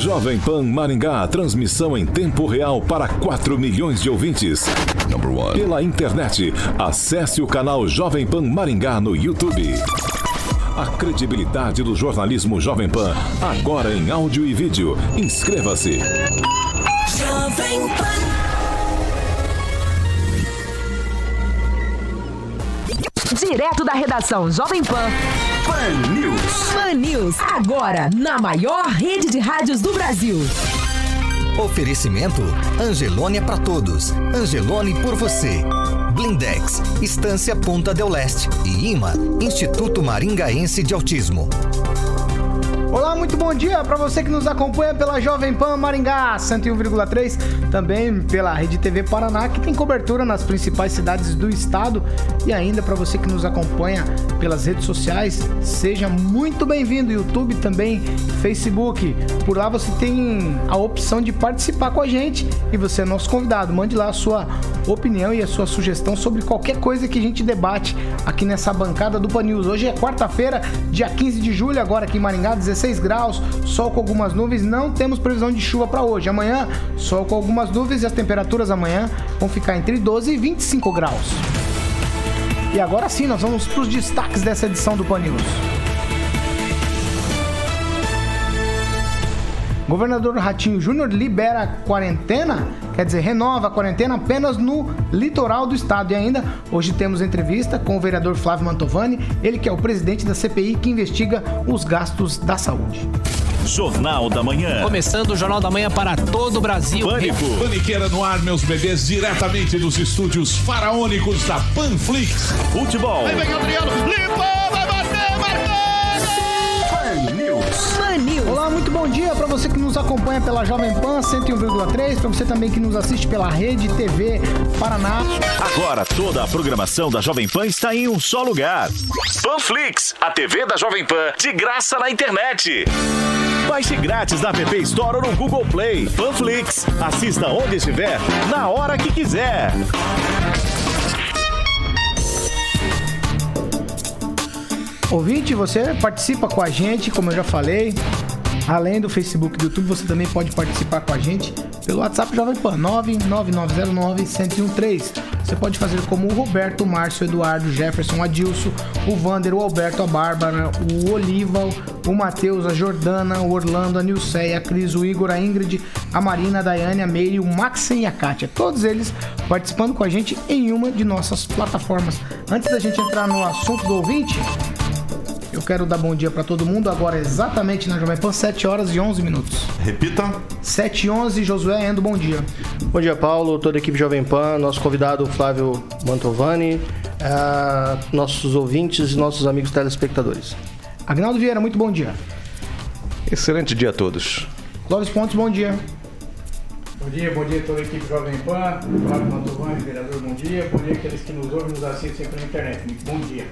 Jovem Pan Maringá, transmissão em tempo real para 4 milhões de ouvintes. Pela internet, acesse o canal Jovem Pan Maringá no YouTube. A credibilidade do jornalismo Jovem Pan, agora em áudio e vídeo. Inscreva-se. Jovem Pan. Direto da redação Jovem Pan. Pan News. Pan News, agora na maior rede de rádios do Brasil. Oferecimento Angelone é para todos. Angelone por você. Blindex, Estância Ponta del Leste e IMA, Instituto Maringaense de Autismo. Olá, muito bom dia para você que nos acompanha pela Jovem Pan Maringá 101,3, também pela Rede TV Paraná, que tem cobertura nas principais cidades do estado, e ainda para você que nos acompanha pelas redes sociais, seja muito bem-vindo, YouTube também, Facebook. Por lá você tem a opção de participar com a gente e você é nosso convidado. Mande lá a sua opinião e a sua sugestão sobre qualquer coisa que a gente debate aqui nessa bancada do Pan News. Hoje é quarta-feira, dia 15 de julho, agora aqui em Maringá, 16 graus, sol com algumas nuvens, não temos previsão de chuva para hoje. Amanhã, sol com algumas nuvens e as temperaturas amanhã vão ficar entre 12 e 25 graus. E agora sim, nós vamos para os destaques dessa edição do Pan News. Governador Ratinho Júnior libera a quarentena, quer dizer, renova a quarentena apenas no litoral do estado. E ainda, hoje temos entrevista com o vereador Flávio Mantovani, ele que é o presidente da CPI que investiga os gastos da saúde. Jornal da Manhã. Começando o Jornal da Manhã para todo o Brasil. Pânico. Paniqueira no ar, meus bebês, diretamente dos estúdios faraônicos da Panflix. Futebol. Vem Adriano, limpou, vai bater, marcou! News. Pan News. Olá, muito bom dia para você que nos acompanha pela Jovem Pan 101,3, para você também que nos assiste pela Rede TV Paraná. Agora toda a programação da Jovem Pan está em um só lugar. Panflix, a TV da Jovem Pan, de graça na internet. Baixe grátis na App Store ou no Google Play. Panflix, assista onde estiver, na hora que quiser. Ouvinte, você participa com a gente, como eu já falei. Além do Facebook e do YouTube, você também pode participar com a gente pelo WhatsApp Jovem Pan 99909-1013. Você pode fazer como o Roberto, o Márcio, o Eduardo, o Jefferson, o Adilson, o Vander, o Alberto, a Bárbara, o Oliva, o Matheus, a Jordana, o Orlando, a Nilceia, a Cris, o Igor, a Ingrid, a Marina, a Daiane, a Meire, o Maxen e a Kátia. Todos eles participando com a gente em uma de nossas plataformas. Antes da gente entrar no assunto do ouvinte, eu quero dar bom dia para todo mundo agora exatamente na Jovem Pan, 7 horas e 11 minutos. Repita. 7 e 11, Josué Endo, bom dia. Bom dia, Paulo, toda a equipe Jovem Pan, nosso convidado Flávio Mantovani, ah, nossos ouvintes e nossos amigos telespectadores. Agnaldo Vieira, muito bom dia. Excelente dia a todos. Clóvis Pontes, bom dia. Bom dia, bom dia a toda a equipe Jovem Pan, Flávio Mantovani, vereador, bom dia. Bom dia aqueles que nos ouvem e nos assistem sempre na internet. Bom dia.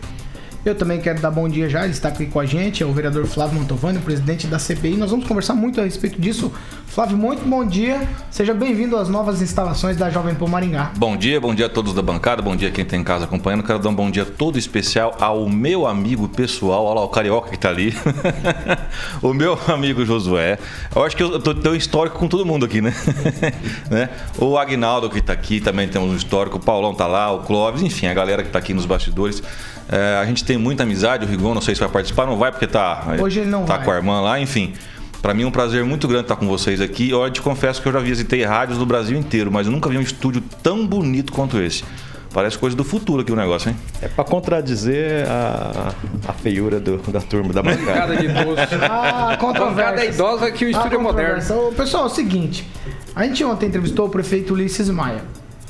Eu também quero dar bom dia já, ele está aqui com a gente, é o vereador Flávio Mantovani, presidente da CPI. Nós vamos conversar muito a respeito disso. Flávio, muito bom dia. Seja bem-vindo às novas instalações da Jovem Pan Maringá. Bom dia, bom dia a todos da bancada, bom dia a quem está em casa acompanhando. Quero dar um bom dia todo especial ao meu amigo pessoal, olha lá o carioca que está ali, o meu amigo Josué. Eu acho que eu tô- tenho um histórico com todo mundo aqui, né? né? O Agnaldo que está aqui, também temos um histórico, o Paulão tá lá, o Clóvis, enfim, a galera que está aqui nos bastidores. É, a gente tem muita amizade, o Rigon, não sei se vai participar, não vai porque tá, Hoje ele não tá vai. com a irmã lá, enfim. Pra mim é um prazer muito grande estar com vocês aqui. Eu te confesso que eu já visitei rádios do Brasil inteiro, mas eu nunca vi um estúdio tão bonito quanto esse. Parece coisa do futuro aqui o negócio, hein? É pra contradizer a, a feiura do- da turma da bancada. Cada de idoso. Ah, controvérsia. Bancada idosa que o estúdio é moderno. Pessoal, é o seguinte, a gente ontem entrevistou o prefeito Ulisses Maia.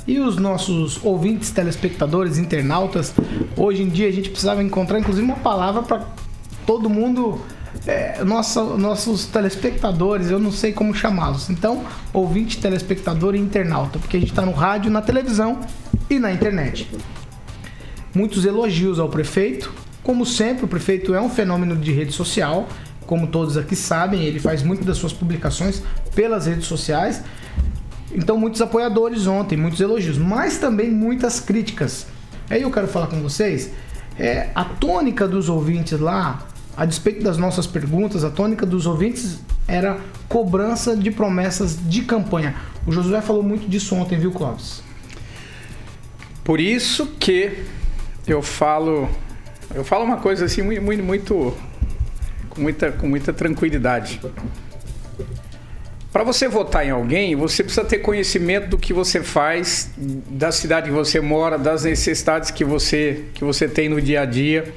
E os nossos ouvintes, telespectadores, internautas, hoje em dia a gente precisava encontrar inclusive uma palavra para todo mundo, é, nossa, nossos telespectadores, eu não sei como chamá-los. Então, ouvinte, telespectador e internauta, porque a gente está no rádio, na televisão e na internet. Muitos elogios ao prefeito. Como sempre, o prefeito é um fenômeno de rede social. Como todos aqui sabem, ele faz muito das suas publicações pelas redes sociais. Então, muitos apoiadores ontem, muitos elogios, mas também muitas críticas. Aí eu quero falar com vocês, é, a tônica dos ouvintes lá, a despeito das nossas perguntas, a tônica dos ouvintes era cobrança de promessas de campanha. O Josué falou muito disso ontem, viu, Clóvis? Por isso que eu falo, eu falo uma coisa assim muito, muito, com muita, com muita tranquilidade. Para você votar em alguém, você precisa ter conhecimento do que você faz, da cidade que você mora, das necessidades que você, que você tem no dia a dia.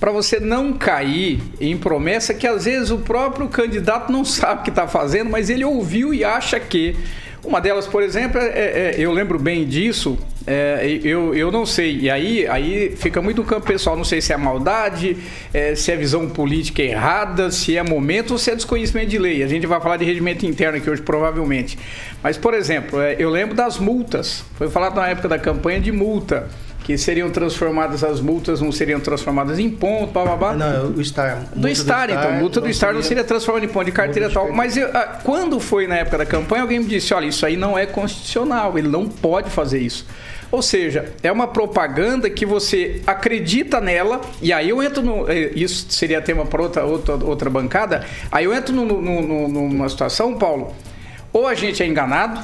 Para você não cair em promessa que às vezes o próprio candidato não sabe o que está fazendo, mas ele ouviu e acha que. Uma delas, por exemplo, é, é, eu lembro bem disso, é, eu, eu não sei. E aí, aí fica muito no campo pessoal. Não sei se é maldade, é, se é visão política errada, se é momento ou se é desconhecimento de lei. A gente vai falar de regimento interno aqui hoje, provavelmente. Mas, por exemplo, é, eu lembro das multas. Foi falado na época da campanha de multa que seriam transformadas as multas, não seriam transformadas em ponto, blá, blá, blá. Não, o Star. Do Star, então. Multa do Star não seria transformada em ponto de carteira e tal. Mas eu, ah, quando foi na época da campanha, alguém me disse: olha, isso aí não é constitucional, ele não pode fazer isso. Ou seja, é uma propaganda que você acredita nela, e aí eu entro no. eh, Isso seria tema para outra, outra, outra bancada. Aí eu entro no, no- no- numa situação, Paulo, ou a gente é enganado,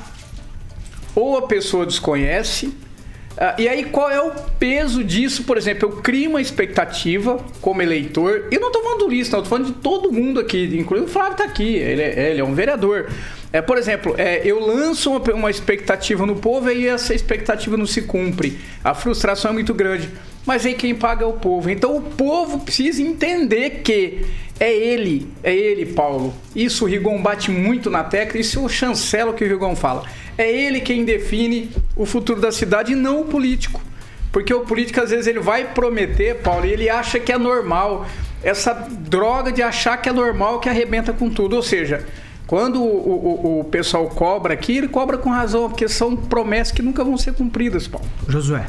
ou a pessoa desconhece. Ah, e aí, qual é o peso disso? Por exemplo, eu crio uma expectativa como eleitor. Eu não estou falando do eu tô falando de todo mundo aqui, inclusive o Flávio está aqui, ele é, ele é um vereador. É, por exemplo, é, eu lanço uma, uma expectativa no povo e essa expectativa não se cumpre. A frustração é muito grande. Mas aí quem paga é o povo. Então o povo precisa entender que é ele, é ele, Paulo. Isso o Rigon bate muito na tecla, isso eu chancelo o que o Rigon fala. É ele quem define o futuro da cidade e não o político. Porque o político, às vezes, ele vai prometer, Paulo, e ele acha que é normal. Essa droga de achar que é normal que arrebenta com tudo. Ou seja, quando o, o- o pessoal cobra aqui, ele cobra com razão, porque são promessas que nunca vão ser cumpridas, Paulo. Josué.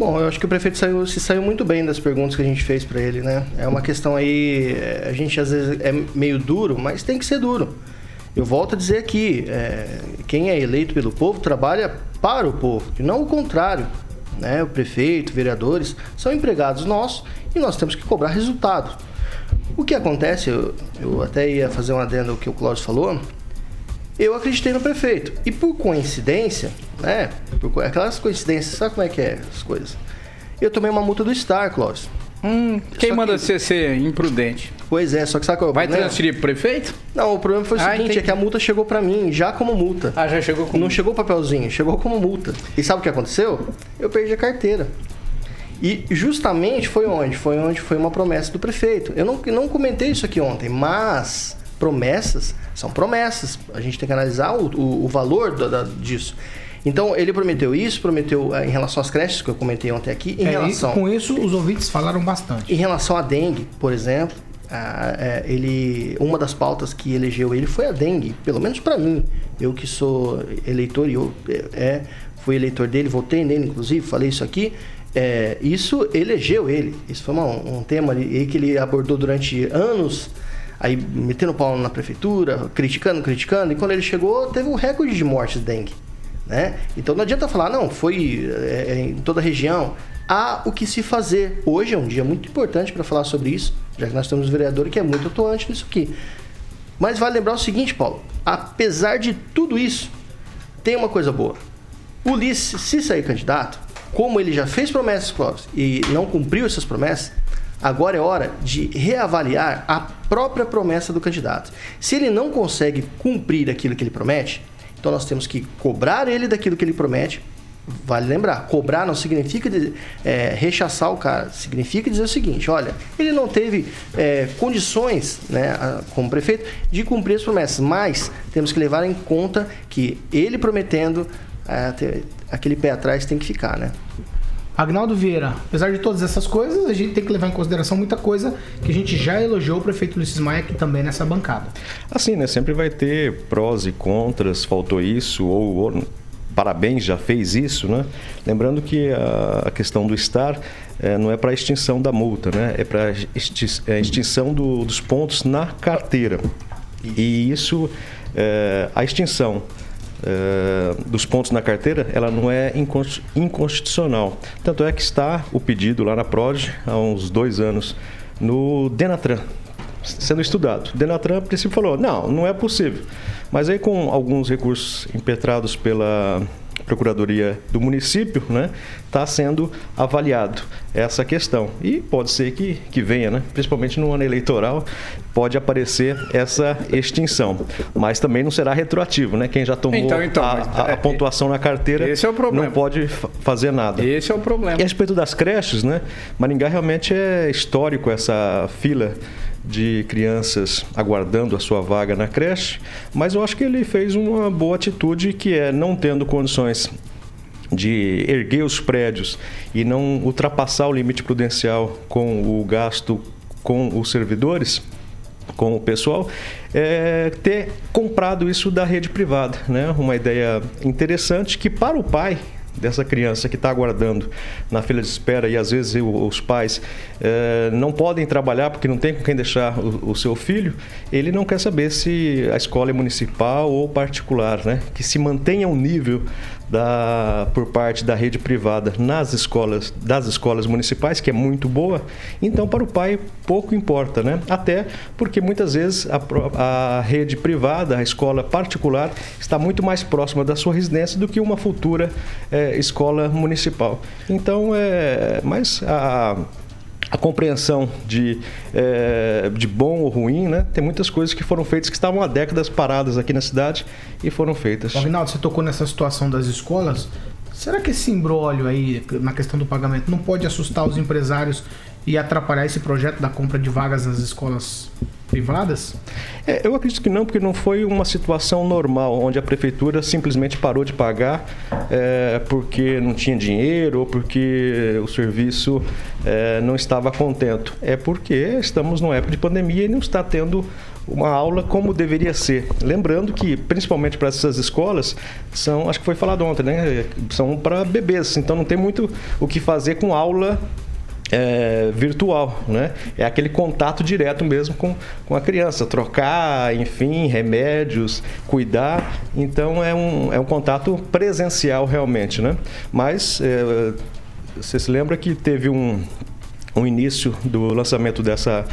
Bom, eu acho que o prefeito saiu- se saiu muito bem das perguntas que a gente fez para ele, né? É uma questão aí, é, a gente às vezes é meio duro, mas tem que ser duro. Eu volto a dizer aqui, é, quem é eleito pelo povo trabalha para o povo, e não o contrário. Né? O prefeito, vereadores são empregados nossos e nós temos que cobrar resultado. O que acontece, eu, eu até ia fazer um adendo ao que o Cláudio falou, eu acreditei no prefeito. E por coincidência, né? Por aquelas coincidências, sabe como é que é as coisas? Eu tomei uma multa do Star, Clóvis. Hum, quem manda você ser imprudente? Pois é, só que sabe qual é o Vai problema? transferir pro prefeito? Não, o problema foi o Ah, seguinte, entendi. é que a multa chegou pra mim já como multa. Ah, já chegou como Não chegou papelzinho, chegou como multa. E sabe o que aconteceu? Eu perdi a carteira. E justamente foi onde? Foi onde foi uma promessa do prefeito. Eu não, não comentei isso aqui ontem, mas promessas são promessas. A gente tem que analisar o, o, o valor da- da- disso. Então, ele prometeu isso, prometeu eh, em relação às creches, que eu comentei ontem aqui, em É, e relação... com isso, os ouvintes falaram bastante. Em relação à dengue, por exemplo, é, ele, uma das pautas que elegeu ele foi a dengue, pelo menos para mim. Eu que sou eleitor e eu é, é, fui eleitor dele, votei nele, inclusive, falei isso aqui. é, isso elegeu ele. Isso foi uma- um tema ali que ele abordou durante anos, aí metendo pau na prefeitura, criticando, criticando, e quando ele chegou, teve um recorde de mortes de dengue. Né? Então não adianta falar, não, foi é, é, em toda a região. Há o que se fazer. Hoje é um dia muito importante para falar sobre isso, já que nós temos um vereador que é muito atuante nisso aqui. Mas vale lembrar o seguinte, Paulo: apesar de tudo isso, tem uma coisa boa. Ulisses, se sair candidato, como ele já fez promessas, e não cumpriu essas promessas, agora é hora de reavaliar a própria promessa do candidato. Se ele não consegue cumprir aquilo que ele promete, então nós temos que cobrar ele daquilo que ele promete. Vale lembrar, cobrar não significa é, rechaçar o cara, significa dizer o seguinte: olha, ele não teve é, condições, né, como prefeito, de cumprir as promessas, mas temos que levar em conta que ele prometendo, é, aquele pé atrás tem que ficar, né? Agnaldo Vieira, apesar de todas essas coisas, a gente tem que levar em consideração muita coisa que a gente já elogiou o prefeito Ulisses Maia aqui também nessa bancada. Assim, né? Sempre vai ter prós e contras, faltou isso, ou, ou parabéns, já fez isso, né? Lembrando que a, a questão do estar eh, não é para extinção da multa, né? É para extinção do- dos pontos na carteira. E isso, eh, a extinção eh, dos pontos na carteira, ela não é incons- inconstitucional. Tanto é que está o pedido lá na PROD, há uns dois anos no Denatran, sendo estudado. Denatran, a princípio, falou: não, não é possível. Mas aí, com alguns recursos impetrados pela Procuradoria do município, né, está sendo avaliado essa questão. E pode ser que, que venha, né, principalmente no ano eleitoral, pode aparecer essa extinção. Mas também não será retroativo, né? Quem já tomou Então, então, a, a- a é, pontuação na carteira é não pode fa- fazer nada. Esse é o problema. E a respeito das creches, né? Maringá realmente é histórico essa fila de crianças aguardando a sua vaga na creche, mas eu acho que ele fez uma boa atitude que é não tendo condições de erguer os prédios e não ultrapassar o limite prudencial com o gasto com os servidores, com o pessoal, é, ter comprado isso da rede privada, né? Uma ideia interessante que para o pai dessa criança que está aguardando na fila de espera e às vezes os pais eh, não podem trabalhar porque não tem com quem deixar o, o seu filho, ele não quer saber se a escola é municipal ou particular, né? Que se mantenha o nível da, por parte da rede privada nas escolas, das escolas municipais, que é muito boa, então para o pai pouco importa, né? Até porque muitas vezes a, a rede privada, a escola particular, está muito mais próxima da sua residência do que uma futura eh, escola municipal. Então, é, mas a a compreensão de, eh, de bom ou ruim, né? Tem muitas coisas que foram feitas que estavam há décadas paradas aqui na cidade e foram feitas. Agnaldo, você tocou nessa situação das escolas. Será que esse imbróglio aí na questão do pagamento não pode assustar os empresários e atrapalhar esse projeto da compra de vagas nas escolas privadas? É, eu acredito que não, porque não foi uma situação normal, onde a prefeitura simplesmente parou de pagar é, porque não tinha dinheiro ou porque o serviço é, não estava contento. É porque estamos numa época de pandemia e não está tendo uma aula como deveria ser. Lembrando que, principalmente para essas escolas, são, acho que foi falado ontem, né? São para bebês, então não tem muito o que fazer com aula é, virtual, né? É aquele contato direto mesmo com, com a criança, trocar, enfim, remédios, cuidar. Então é um, é um contato presencial realmente, né? Mas é, você se lembra que teve um, um início do lançamento dessa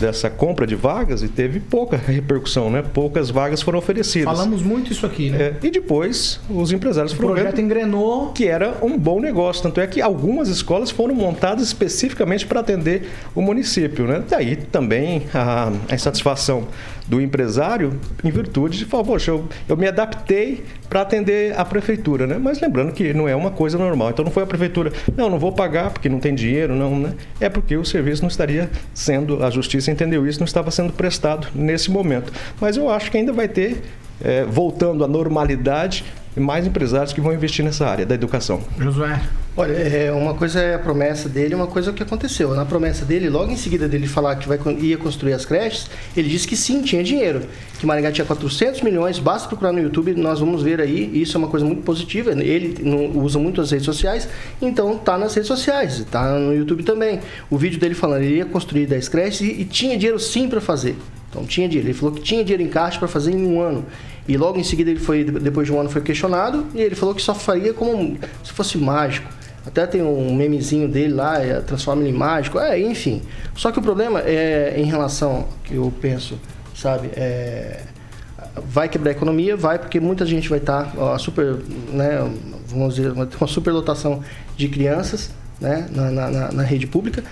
dessa compra de vagas e teve pouca repercussão, né? Poucas vagas foram oferecidas. Falamos muito isso aqui, né? É, e depois os empresários O foram projeto vendo engrenou. que era um bom negócio. Tanto é que algumas escolas foram montadas especificamente para atender o município. Né? Daí também a, a insatisfação do empresário em virtude de falar, poxa, eu, eu me adaptei para atender a prefeitura, né? Mas lembrando que não é uma coisa normal. Então não foi a prefeitura, não, não vou pagar porque não tem dinheiro, não, né? É porque o serviço não estaria sendo, a justiça entendeu isso, não estava sendo prestado nesse momento. Mas eu acho que ainda vai ter, eh, voltando à normalidade, mais empresários que vão investir nessa área da educação. Josué. Olha, é, uma coisa é a promessa dele, uma coisa é o que aconteceu. Na promessa dele, logo em seguida dele falar que vai, ia construir as creches, ele disse que sim, tinha dinheiro. Que Maringá tinha 400 milhões, basta procurar no YouTube, nós vamos ver aí. Isso é uma coisa muito positiva. Ele não usa muito as redes sociais, então tá nas redes sociais, tá no YouTube também. O vídeo dele falando, ele ia construir 10 creches e, e tinha dinheiro sim para fazer. Então tinha dinheiro. Ele falou que tinha dinheiro em caixa para fazer em um ano. E logo em seguida ele foi, depois de um ano, foi questionado e ele falou que só faria como se fosse mágico. Até tem um memezinho dele lá, é, transforma ele em mágico, é, enfim. Só que o problema é em relação que eu penso, sabe, é, vai quebrar a economia, vai, porque muita gente vai estar, ó, super, né, vamos dizer, vai ter uma superlotação de crianças, né, na- na- na rede pública.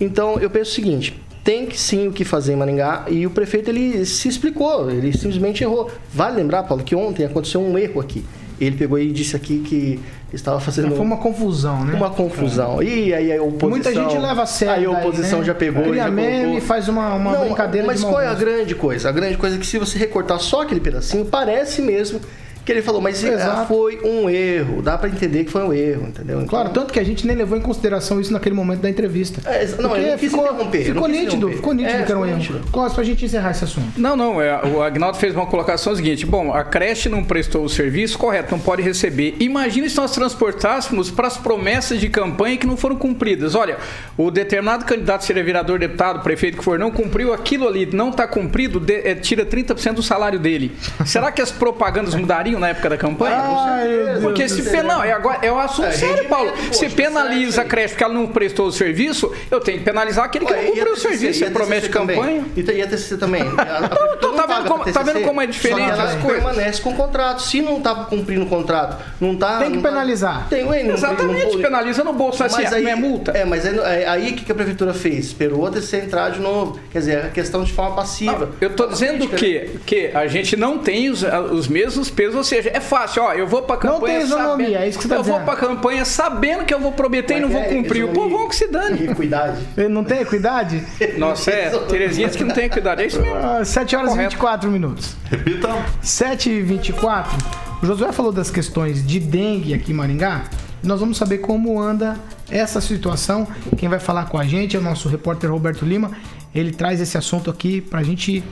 Então, eu penso o seguinte, tem que sim o que fazer em Maringá e o prefeito ele se explicou, ele simplesmente errou. Vale lembrar, Paulo, que ontem aconteceu um erro aqui. Ele pegou e disse aqui que estava fazendo Foi uma confusão, né? uma confusão. E aí a oposição... Muita gente leva a sério. Aí a daí, oposição né? já pegou Cria e já meme colocou. e faz uma, uma Não, brincadeira Mas qual é a grande coisa? A grande coisa é que se você recortar só aquele pedacinho, parece mesmo que ele falou, mas Exato. ah, foi um erro. Dá pra entender que foi um erro, entendeu? Então- Claro, tanto que a gente nem levou em consideração isso naquele momento da entrevista. É, não, Porque eu não quis ficou, interromper, ficou não nítido, interromper. ficou nítido É, que era um ficou erro. nítido. Clóvis, pra gente encerrar esse assunto. Não, não, é, o Agnaldo fez uma colocação seguinte: bom, a creche não prestou o serviço correto, não pode receber. Imagina se nós transportássemos para as promessas de campanha que não foram cumpridas. Olha, o determinado candidato seria vereador, deputado, prefeito que for, não cumpriu aquilo ali, não está cumprido, de- é, tira 30% do salário dele. Será que as propagandas mudariam? Na época da campanha? Ai, Deus Porque do se céu. pen- não, é, agora, é um assunto É, sério, Paulo. pô, Se penaliza serve. a creche porque ela não prestou o serviço, eu tenho que penalizar aquele que Ué, não a cumpriu o TCC? serviço. E a Você promete TCC campanha. E e a TCC também? A- a Então, não tá vendo como- pra tá vendo TCC, como é diferente ela as coisas? permanece com o contrato. Se não tá cumprindo o contrato, não tá... Tem que não tá- penalizar. Tem, ué, não- Exatamente, não- penaliza no bolso, assim, Mas aí, não é multa. É, mas aí, é, aí o que que a prefeitura fez? Esperou a TCC entrar de novo. Quer dizer, é questão de forma passiva. Eu tô dizendo que, que a gente não tem os, os mesmos pesos, ou seja, é fácil, ó, eu vou pra Não campanha tem isonomia, sabendo, é isso que você tá Eu vou dizendo. pra campanha sabendo que eu vou prometer e não vou É, cumprir. O povo que se dane. e Equidade. Não tem equidade? Nossa, é, Terezinha disse que não tem equidade, é isso mesmo. Ah, 7 horas e Correto. 24 minutos. Repita. 7 e 24 O Josué falou das questões de dengue aqui em Maringá. Nós vamos saber como anda essa situação. Quem vai falar com a gente é o nosso repórter Roberto Lima. Ele traz esse assunto aqui pra gente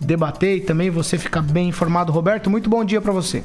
debater e também você ficar bem informado. Roberto, muito bom dia pra você.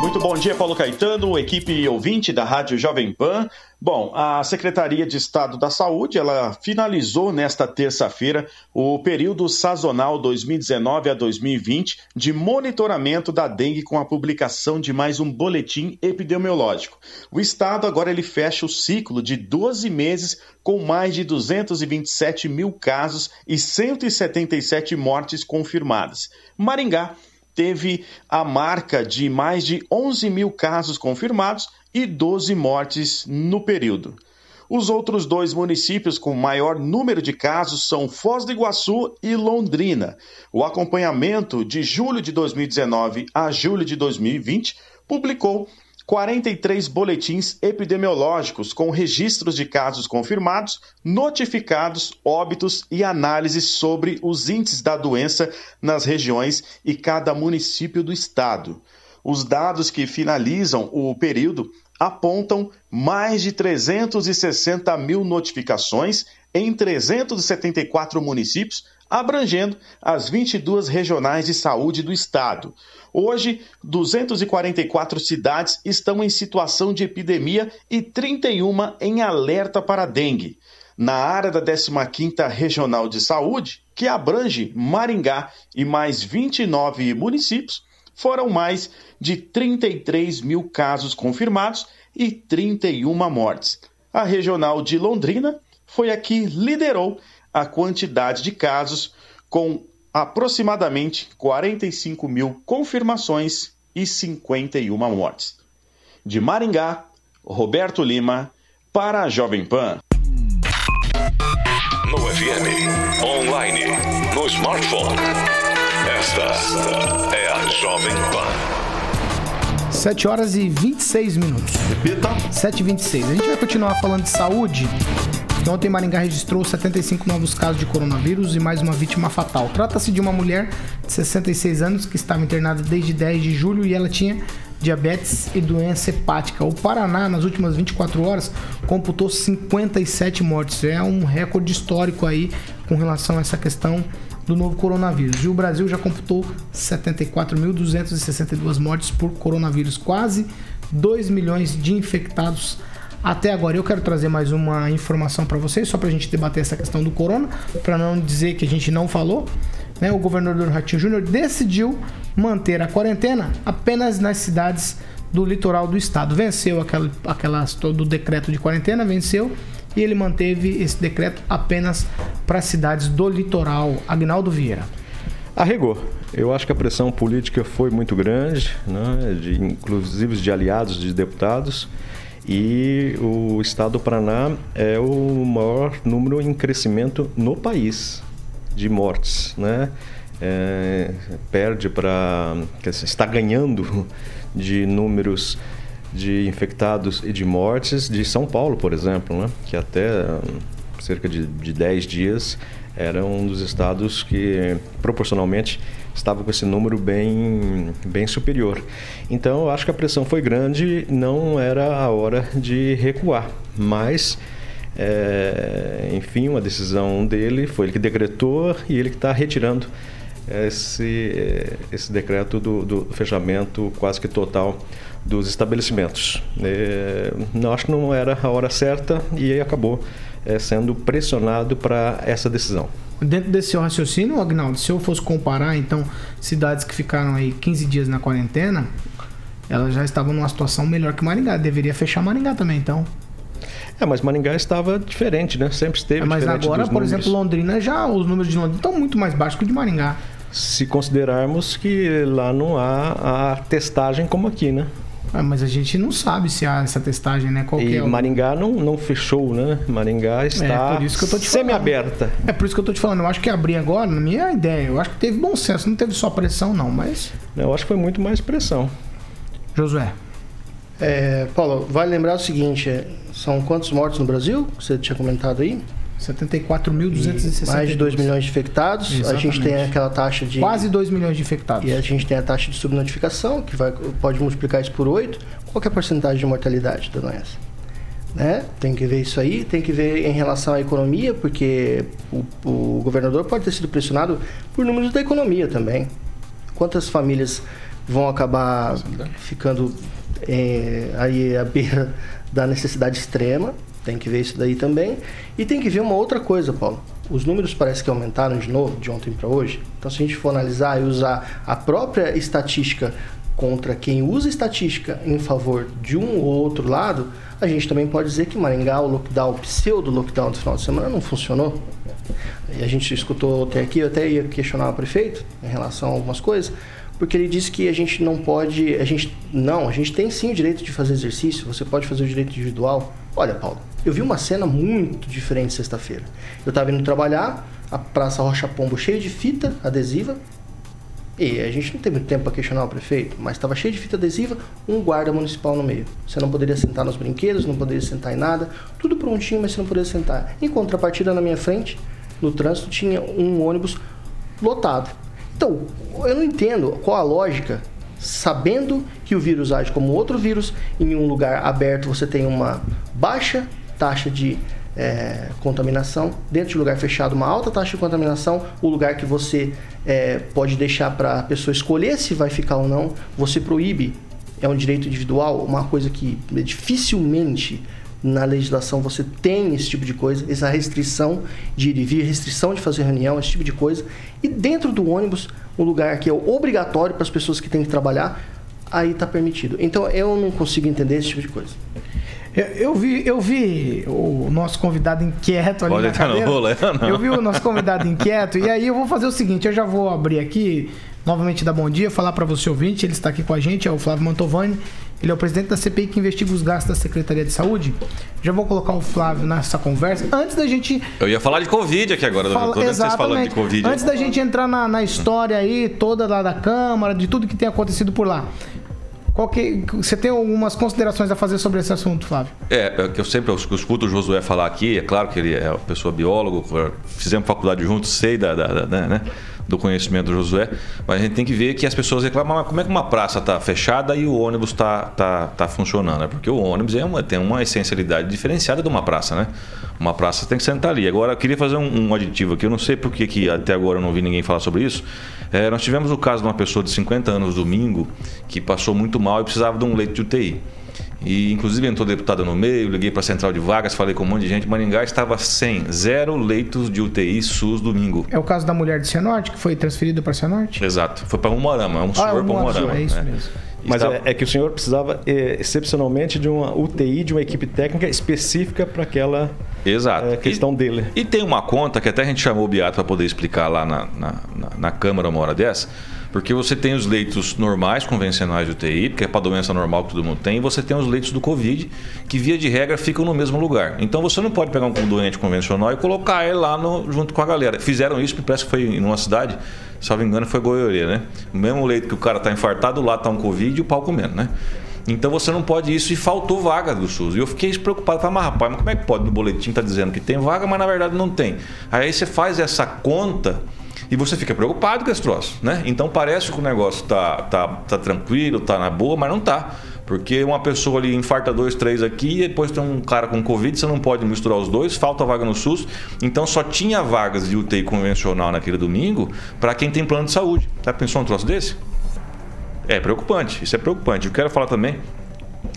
Muito bom dia, Paulo Caetano, equipe ouvinte da Rádio Jovem Pan. Bom, a Secretaria de Estado da Saúde, ela finalizou nesta terça-feira o período sazonal 2019 a 2020 de monitoramento da dengue com a publicação de mais um boletim epidemiológico. O estado agora ele fecha o ciclo de 12 meses com mais de 227 mil casos e 177 mortes confirmadas. Maringá teve a marca de mais de 11 mil casos confirmados e 12 mortes no período. Os outros dois municípios com maior número de casos são Foz do Iguaçu e Londrina. O acompanhamento de julho de 2019 a julho de 2020 publicou 43 boletins epidemiológicos com registros de casos confirmados, notificados, óbitos e análises sobre os índices da doença nas regiões e cada município do estado. Os dados que finalizam o período apontam mais de 360 mil notificações em 374 municípios, abrangendo as 22 regionais de saúde do estado. Hoje, 244 cidades estão em situação de epidemia e 31 em alerta para dengue. Na área da 15ª Regional de Saúde, que abrange Maringá e mais 29 municípios, foram mais de 33 mil casos confirmados e 31 mortes. A regional de Londrina foi a que liderou a quantidade de casos, com aproximadamente 45 mil confirmações e 51 mortes. De Maringá, Roberto Lima, para a Jovem Pan. No FM, online, no smartphone. Esta é a Jovem Pan. 7 horas e 26 minutos. Repita. 7 e 26 A gente vai continuar falando de saúde. Ontem Maringá registrou 75 novos casos de coronavírus e mais uma vítima fatal. Trata-se de uma mulher de 66 anos que estava internada desde 10 de julho e ela tinha diabetes e doença hepática. O Paraná, nas últimas 24 horas, computou 57 mortes. É um recorde histórico aí com relação a essa questão do novo coronavírus. E o Brasil já computou 74.262 mortes por coronavírus, quase 2 milhões de infectados até agora. Eu quero trazer mais uma informação para vocês, só para a gente debater essa questão do corona, para não dizer que a gente não falou. Né? O governador Ratinho Júnior decidiu manter a quarentena apenas nas cidades do litoral do estado. Venceu aquela, aquelas todo o decreto de quarentena, venceu e ele manteve esse decreto apenas para cidades do litoral. Agnaldo Vieira. Arregou. Eu acho que a pressão política foi muito grande, né, de, inclusive de aliados de deputados, e o estado do Paraná é o maior número em crescimento no país de mortes. Né? É, perde para. está ganhando de números de infectados e de mortes de São Paulo, por exemplo, né? que até hum, cerca de, de 10 dias era um dos estados que proporcionalmente estava com esse número bem, bem superior. Então eu acho que a pressão foi grande, não era a hora de recuar, mas é, enfim, uma decisão dele, foi ele que decretou e ele que está retirando esse, esse decreto do, do fechamento quase que total dos estabelecimentos. É, não acho que não era a hora certa e acabou é, sendo pressionado para essa decisão. Dentro desse seu raciocínio, Agnaldo, se eu fosse comparar, então, cidades que ficaram aí 15 dias na quarentena, elas já estavam numa situação melhor que Maringá. Deveria fechar Maringá também, então. É, mas Maringá estava diferente, né? Sempre esteve É, mas diferente agora, dos por números. exemplo, Londrina já, os números de Londrina estão muito mais baixos que o de Maringá. Se considerarmos que lá não há a testagem como aqui, né? Ah, mas a gente não sabe se há essa testagem, né? Qual que E é o- Maringá não, não fechou, né? Maringá está É, por isso que eu tô te falando. semi-aberta. É por isso que eu tô te falando. Eu acho que abrir agora, na minha ideia, eu acho que teve bom senso. Não teve só pressão, não, mas. Eu acho que foi muito mais pressão. Josué. É, Paulo, vale lembrar o seguinte: é, são quantos mortos no Brasil? que Você tinha comentado aí? 74.262. Mais de 2 milhões de infectados. A gente tem Exatamente. aquela taxa de. Quase 2 milhões de infectados. E a gente tem a taxa de subnotificação, que vai, pode multiplicar isso por 8. Qual é a porcentagem de mortalidade da doença? Né? Tem que ver isso aí, tem que ver em relação à economia, porque o, o governador pode ter sido pressionado por números da economia também. Quantas famílias vão acabar ficando é, aí à beira da necessidade extrema? Tem que ver isso daí também. E tem que ver uma outra coisa, Paulo. Os números parece que aumentaram de novo, de ontem para hoje. Então, se a gente for analisar e usar a própria estatística contra quem usa estatística em favor de um ou outro lado, a gente também pode dizer que Maringá, o lockdown, o pseudo-lockdown do final de semana não funcionou. E a gente escutou até aqui, eu até ia questionar o prefeito em relação a algumas coisas, porque ele disse que a gente não pode, a gente não, a gente tem sim o direito de fazer exercício, você pode fazer o direito individual. Olha, Paulo, eu vi uma cena muito diferente sexta-feira. Eu estava indo trabalhar, a Praça Rocha Pombo cheia de fita adesiva, e a gente não teve muito tempo para questionar o prefeito, mas estava cheio de fita adesiva, um guarda municipal no meio. Você não poderia sentar nos brinquedos, não poderia sentar em nada, tudo prontinho, mas você não poderia sentar. Em contrapartida, na minha frente, no trânsito, tinha um ônibus lotado. Então, eu não entendo qual a lógica, sabendo que o vírus age como outro vírus, em um lugar aberto você tem uma baixa taxa de é, contaminação, dentro de lugar fechado uma alta taxa de contaminação, o lugar que você é, pode deixar para a pessoa escolher se vai ficar ou não, você proíbe, é um direito individual, uma coisa que dificilmente na legislação você tem esse tipo de coisa, essa restrição de ir e vir, restrição de fazer reunião, esse tipo de coisa. E dentro do ônibus, um lugar que é obrigatório para as pessoas que têm que trabalhar, aí está permitido. Então eu não consigo entender esse tipo de coisa. Eu, eu vi, eu vi o nosso convidado inquieto ali entrar no cadeira. rolo, é, não? Eu vi o nosso convidado inquieto e aí eu vou fazer o seguinte, eu já vou abrir aqui novamente dar bom dia, falar para você ouvinte, ele está aqui com a gente, é o Flávio Mantovani. Ele é o presidente da CPI que investiga os gastos da Secretaria de Saúde. Já vou colocar o Flávio nessa conversa. Antes da gente Eu ia falar de Covid aqui agora, Fala- tô vendo vocês falando de Covid. Antes da gente entrar na, na história aí, toda lá da Câmara, de tudo que tem acontecido por lá. Qual que, você tem algumas considerações a fazer sobre esse assunto, Flávio? É, é que eu sempre eu escuto o Josué falar aqui, é claro que ele é uma pessoa biólogo, fizemos faculdade juntos, sei da, da- da- né, né, do conhecimento do Josué, mas a gente tem que ver que as pessoas reclamam, mas como é que uma praça está fechada e o ônibus está tá, tá funcionando? É porque o ônibus é uma, tem uma essencialidade diferenciada de uma praça, né? Uma praça tem que sentar ali. Agora, eu queria fazer um, um aditivo aqui, eu não sei porque que até agora eu não vi ninguém falar sobre isso. É, nós tivemos o caso de uma pessoa de 50 anos domingo que passou muito mal e precisava de um leito de UTI. E inclusive entrou deputada no meio, liguei para a central de vagas, falei com um monte de gente. Maringá estava sem zero leitos de UTI SUS domingo. É o caso da mulher de Cianorte, que foi transferida para Cianorte? Exato. Foi para Umuarama, é um senhor para Umuarama. é isso né? mesmo. Mas Estava- é, é que o senhor precisava, é, excepcionalmente, de uma UTI, de uma equipe técnica específica para aquela Exato. é, questão dele. E tem uma conta que até a gente chamou o Beato para poder explicar lá na, na, na- na Câmara uma hora dessa, porque você tem os leitos normais, convencionais de UTI, que é para doença normal que todo mundo tem, e você tem os leitos do Covid, que via de regra ficam no mesmo lugar. Então você não pode pegar um doente convencional e colocar ele lá no- junto com a galera. Fizeram isso, parece que foi em uma cidade, se não me engano, foi Goiorê, né? O mesmo leito que o cara está infartado, lá está um Covid e o pau comendo, né? Então você não pode isso e faltou vaga do SUS. E eu fiquei preocupado, falei, mas rapaz, mas como é que pode no boletim tá dizendo que tem vaga, mas na verdade não tem? Aí você faz essa conta e você fica preocupado com esse troço, né? Então parece que o negócio tá, tá, tá tranquilo, tá na boa, mas não tá. Porque uma pessoa ali infarta dois, três aqui, e depois tem um cara com Covid, você não pode misturar os dois, falta vaga no SUS. Então só tinha vagas de UTI convencional naquele domingo para quem tem plano de saúde. Já pensou um troço desse? É preocupante, isso é preocupante. Eu quero falar também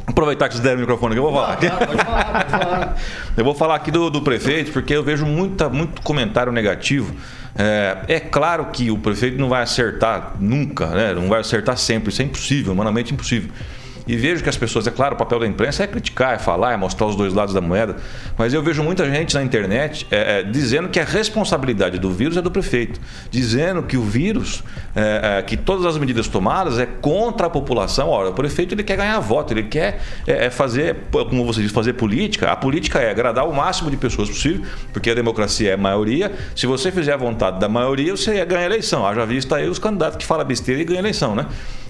Aproveitar que vocês deram o microfone que eu vou falar. Pode falar, pode falar. eu vou falar aqui do, do, prefeito, porque eu vejo muita, muito comentário negativo. É, é, claro que o prefeito não vai acertar nunca, né? não vai acertar sempre, isso é impossível, humanamente impossível. E vejo que as pessoas, é claro, o papel da imprensa é criticar, é falar, é mostrar os dois lados da moeda, mas eu vejo muita gente na internet é, é, dizendo que a responsabilidade do vírus é do prefeito, dizendo que o vírus, é, é que todas as medidas tomadas é contra a população. Ora, o prefeito ele quer ganhar voto, ele quer é, é, fazer, como você diz, fazer política. A política é agradar o máximo de pessoas possível, porque a democracia é a maioria. Se você fizer a vontade da maioria, você ganha a eleição. Haja vista aí os candidatos que falam besteira e ganham a eleição, né?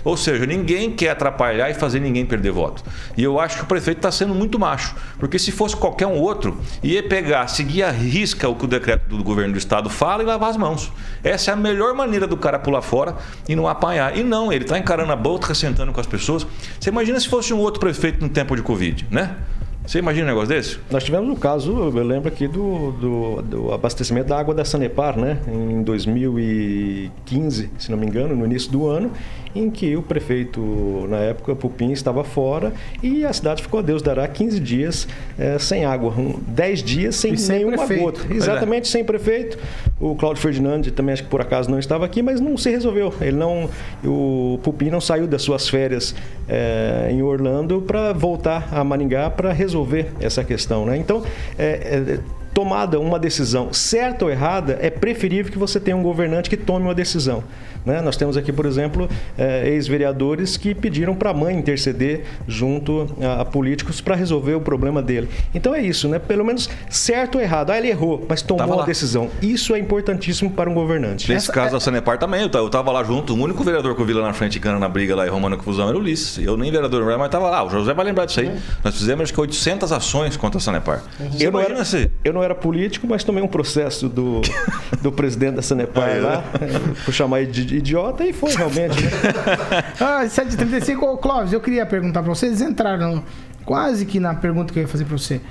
Ou seja, ninguém quer atrapalhar e fazer ninguém perder voto. E eu acho que o prefeito está sendo muito macho, porque se fosse qualquer um outro, ia pegar, seguir a risca o que o decreto do governo do estado fala e lavar as mãos. Essa é a melhor maneira do cara pular fora e não apanhar. E não, ele está encarando a boca, sentando com as pessoas. Você imagina se fosse um outro prefeito no tempo de Covid, né? Você imagina um negócio desse? Nós tivemos um caso, eu lembro aqui do, do, do, abastecimento da água da Sanepar, né? Em 2015, se não me engano, no início do ano, em que o prefeito, na época, Pupim, estava fora e a cidade ficou, a Deus dará, 15 dias é, sem água, 10 dias sem, sem nenhuma prefeito. gota. É. Exatamente, é. sem prefeito. O Cláudio Ferdinand também, acho que por acaso não estava aqui, mas não se resolveu. Ele não, o Pupim não saiu das suas férias é, em Orlando para voltar a Maringá para resolver essa questão. Né? Então, é, tomada uma decisão certa ou errada, é preferível que você tenha um governante que tome uma decisão. Né? Nós temos aqui, por exemplo, é, ex-vereadores que pediram para a mãe interceder junto a, a políticos para resolver o problema dele. Então é isso, né? Pelo menos certo ou errado. Ah, ele errou, mas tomou a decisão. Isso é importantíssimo para um governante. Nesse Essa caso é... da Sanepar também, eu estava lá junto, o único vereador que eu vi lá na frente cana na briga lá e Romano Confusão era o Ulisses. Eu nem vereador não era, mas estava lá. O José vai lembrar disso aí. Uhum. Nós fizemos acho que 800 ações contra a Sanepar. Uhum. Eu, não era, eu não era político, mas tomei um processo do, do presidente da Sanepar ah, é. lá, por chamar ele de idiota e foi realmente. Né? ah, 7h35, Clóvis, eu queria perguntar para vocês, entraram quase que na pergunta que eu ia fazer para você.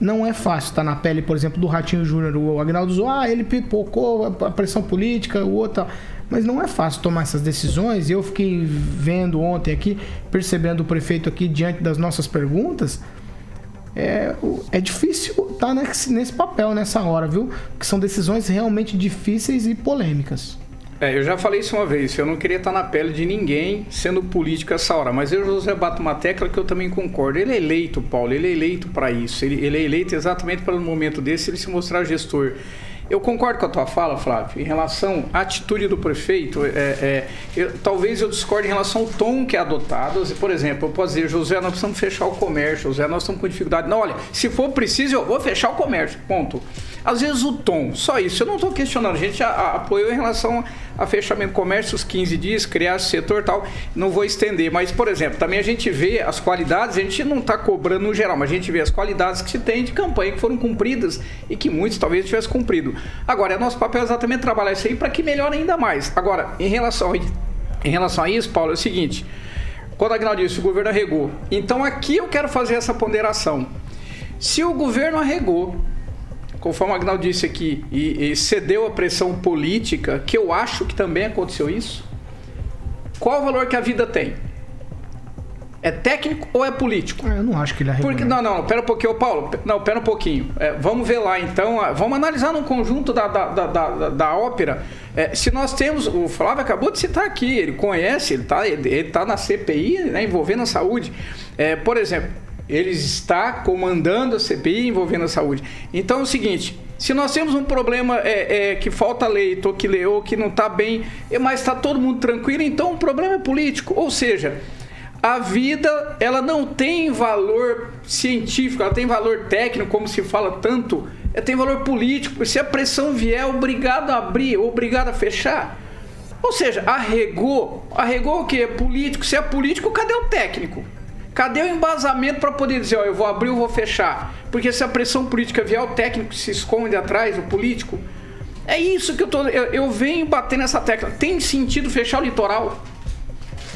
Não é fácil estar na pele, por exemplo, do Ratinho Júnior. O Agnaldo zoou, ah, ele pipocou a pressão política, o outro. Mas não é fácil tomar essas decisões. Eu fiquei vendo ontem aqui, percebendo o prefeito aqui diante das nossas perguntas é, é difícil estar tá nesse, nesse papel nessa hora, viu? Que são decisões realmente difíceis e polêmicas. É, eu já falei isso uma vez, eu não queria estar na pele de ninguém sendo político essa hora, mas eu, José, bato uma tecla que eu também concordo. Ele é eleito, Paulo, ele é eleito para isso. Ele, ele, é eleito exatamente para no momento desse ele se mostrar gestor. Eu concordo com a tua fala, Flávio, em relação à atitude do prefeito. É, é, eu, talvez eu discorde em relação ao tom que é adotado. Por exemplo, eu posso dizer, José, nós precisamos fechar o comércio. José, nós estamos com dificuldade. Não, olha, se for preciso, eu vou fechar o comércio. Ponto. Às vezes o tom, só isso. Eu não estou questionando. A gente a, a, apoiou em relação a fechamento do comércio, os 15 dias, criar setor tal. Não vou estender. Mas, por exemplo, também a gente vê as qualidades, a gente não está cobrando no geral, mas a gente vê as qualidades que se tem de campanha que foram cumpridas e que muitos talvez tivessem cumprido. Agora, é nosso papel exatamente trabalhar isso aí para que melhore ainda mais. Agora, em relação, em relação a isso, Paulo, é o seguinte. Quando a Agnaldo disse, o governo arregou. Então aqui eu quero fazer essa ponderação. Se o governo arregou, conforme o Agnaldo disse aqui, e, e cedeu a pressão política, que eu acho que também aconteceu isso, qual o valor que a vida tem? É técnico ou é político? Ah, eu não acho que ele é Porque Não, não, pera um pouquinho, Paulo. Não, pera um pouquinho. É, vamos ver lá, então. Vamos analisar no conjunto da, da, da, da, da ópera. É, se nós temos. O Flávio acabou de citar aqui, ele conhece, ele está ele, ele tá na CPI, né, envolvendo a saúde. É, por exemplo, ele está comandando a CPI envolvendo a saúde. Então é o seguinte. Se nós temos um problema é, é, que falta leito, ou que, ou que não está bem, mas está todo mundo tranquilo, então o problema é político. Ou seja, a vida ela não tem valor científico, ela tem valor técnico, como se fala tanto, ela tem valor político. Se a pressão vier, obrigado a abrir, obrigado a fechar. Ou seja, arregou, arregou o que? É político. Se é político, cadê o técnico? Cadê o embasamento para poder dizer, ó, eu vou abrir ou vou fechar? Porque se a pressão política vier, o técnico se esconde atrás, o político. É isso que eu tô. Eu, eu venho bater nessa tecla. Tem sentido fechar o litoral?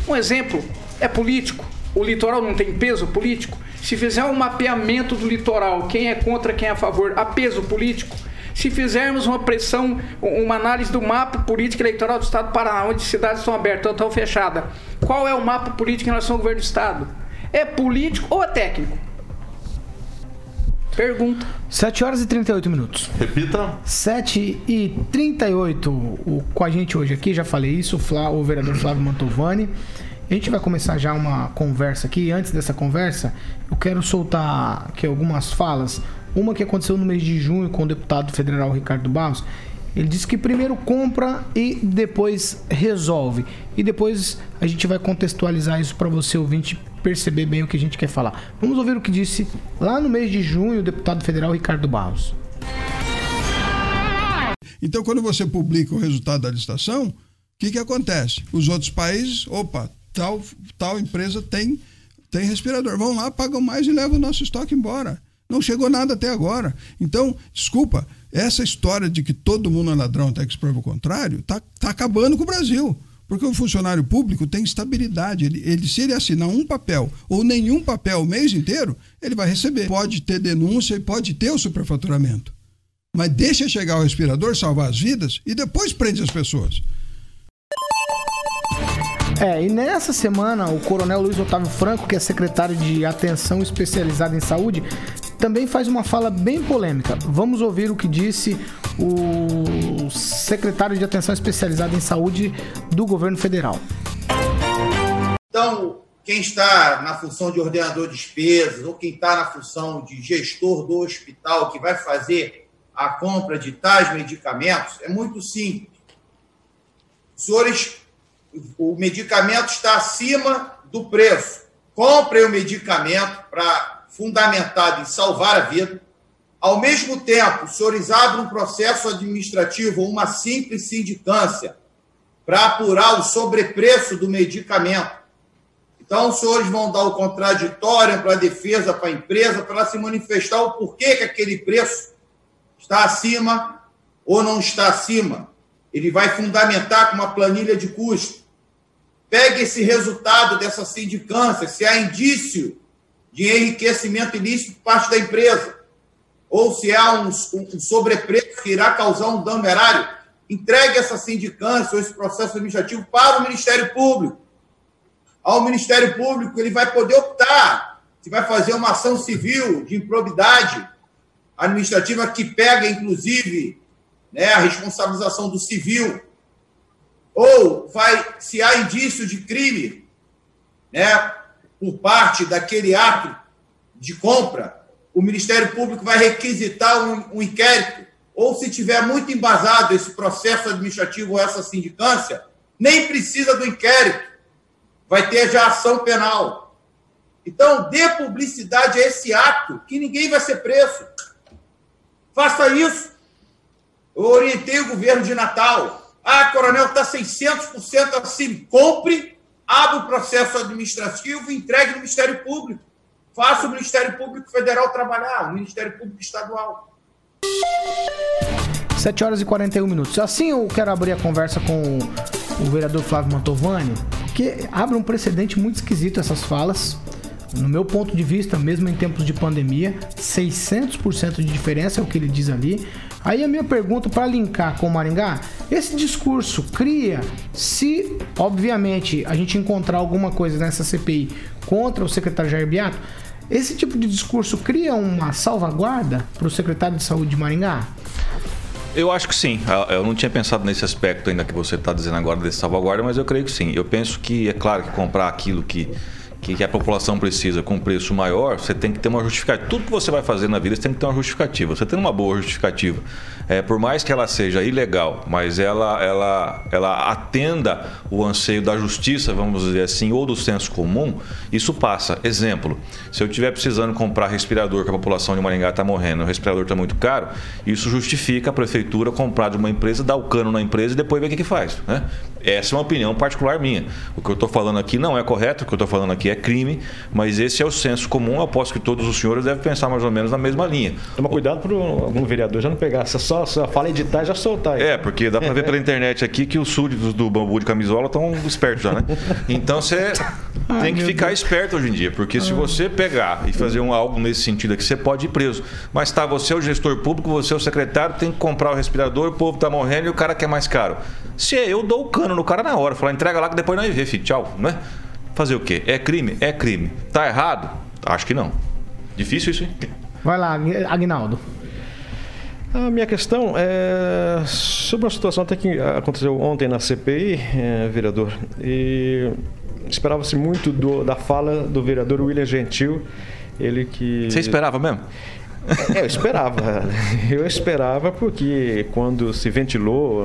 Um exemplo, é político. O litoral não tem peso político. Se fizer um mapeamento do litoral, quem é contra, quem é a favor, há peso político. Se fizermos uma pressão, uma análise do mapa político eleitoral do Estado do Paraná, onde cidades estão abertas ou estão fechadas, qual é o mapa político em relação ao governo do Estado? É político ou é técnico? Pergunta. 7 horas e 38 minutos. Repita. 7 e 38. O, com a gente hoje aqui, já falei isso, o, Flá, o vereador Flávio Mantovani. A gente vai começar já uma conversa aqui. Antes dessa conversa, eu quero soltar aqui algumas falas. Uma que aconteceu no mês de junho com o deputado federal Ricardo Barros. Ele disse que primeiro compra e depois resolve. E depois a gente vai contextualizar isso para você ouvinte perceber bem o que a gente quer falar. Vamos ouvir o que disse lá no mês de junho o deputado federal Ricardo Barros. Então, quando você publica o resultado da licitação, o que, que acontece? Os outros países, opa, tal, tal empresa tem, tem respirador. Vão lá, pagam mais e levam o nosso estoque embora. Não chegou nada até agora. Então, desculpa, essa história de que todo mundo é ladrão até que se prova o contrário, está tá acabando com o Brasil. Porque o funcionário público tem estabilidade. Ele, ele, se ele assinar um papel ou nenhum papel o mês inteiro, ele vai receber. Pode ter denúncia e pode ter o superfaturamento. Mas deixa chegar o respirador, salvar as vidas e depois prende as pessoas. É, e nessa semana, o Coronel Luiz Otávio Franco, que é secretário de Atenção Especializada em Saúde, também faz uma fala bem polêmica. Vamos ouvir o que disse o secretário de Atenção Especializada em Saúde do governo federal. Então, quem está na função de ordenador de despesas ou quem está na função de gestor do hospital que vai fazer a compra de tais medicamentos, é muito simples. Senhores o medicamento está acima do preço. Comprem o medicamento para fundamentado em salvar a vida. Ao mesmo tempo, os senhores abrem um processo administrativo uma simples sindicância para apurar o sobrepreço do medicamento. Então, os senhores vão dar o contraditório para a defesa, para a empresa, para se manifestar o porquê que aquele preço está acima ou não está acima. Ele vai fundamentar com uma planilha de custo. Pegue esse resultado dessa sindicância, se há indício de enriquecimento ilícito por parte da empresa, ou se há um, um sobrepreço que irá causar um dano erário, entregue essa sindicância ou esse processo administrativo para o Ministério Público. Ao Ministério Público, ele vai poder optar se vai fazer uma ação civil de improbidade administrativa que pega, inclusive, né, a responsabilização do civil ou vai, se há indício de crime, né, por parte daquele ato de compra, o Ministério Público vai requisitar um, um inquérito, ou se tiver muito embasado esse processo administrativo ou essa sindicância, nem precisa do inquérito, vai ter já ação penal. Então, dê publicidade a esse ato, que ninguém vai ser preso. Faça isso. Eu orientei o governo de Natal ah, coronel, está 600% acima. Compre, abra o processo administrativo e entregue no Ministério Público. Faça o Ministério Público Federal trabalhar, o Ministério Público Estadual. 7 horas e 41 minutos. Assim eu quero abrir a conversa com o vereador Flávio Mantovani, que abre um precedente muito esquisito essas falas. No meu ponto de vista, mesmo em tempos de pandemia, 600% de diferença é o que ele diz ali. Aí a minha pergunta para linkar com o Maringá, esse discurso cria, se obviamente a gente encontrar alguma coisa nessa CPI contra o secretário Jair Beato, esse tipo de discurso cria uma salvaguarda para o secretário de saúde de Maringá? Eu acho que sim. Eu não tinha pensado nesse aspecto ainda que você está dizendo agora desse salvaguarda, mas eu creio que sim. Eu penso que é claro que comprar aquilo que que a população precisa com preço maior, você tem que ter uma justificativa. Tudo que você vai fazer na vida, você tem que ter uma justificativa. Você tem uma boa justificativa, é, por mais que ela seja ilegal, mas ela, ela, ela atenda o anseio da justiça, vamos dizer assim, ou do senso comum, isso passa. Exemplo, se eu estiver precisando comprar respirador, que a população de Maringá está morrendo, o respirador está muito caro, isso justifica a prefeitura comprar de uma empresa, dar o cano na empresa e depois ver o que, que faz. Né? Essa é uma opinião particular minha. O que eu estou falando aqui não é correto, o que eu estou falando aqui é crime, mas esse é o senso comum. Eu aposto que todos os senhores devem pensar mais ou menos na mesma linha. Toma cuidado para algum vereador já não pegar essa só, só fala editar e já soltar. É, porque dá para ver pela internet aqui que os súditos do bambu de camisola estão espertos já, né? Então você Tem que ficar esperto hoje em dia, porque se você pegar e fazer um, algo nesse sentido aqui, você pode ir preso. Mas tá, você é o gestor público, você é o secretário, tem que comprar o respirador, o povo tá morrendo e o cara quer mais caro. Se é eu, dou o cano no cara na hora. Falar, entrega lá que depois não vai ver, filho. Tchau, né? Fazer o quê? É crime? É crime. Tá errado? Acho que não. Difícil isso, hein? Vai lá, Agnaldo. A minha questão é sobre uma situação até que aconteceu ontem na CPI, eh, vereador, e esperava-se muito do- da fala do vereador William Gentil, ele que... Você esperava mesmo? É, eu esperava. Eu esperava porque quando se ventilou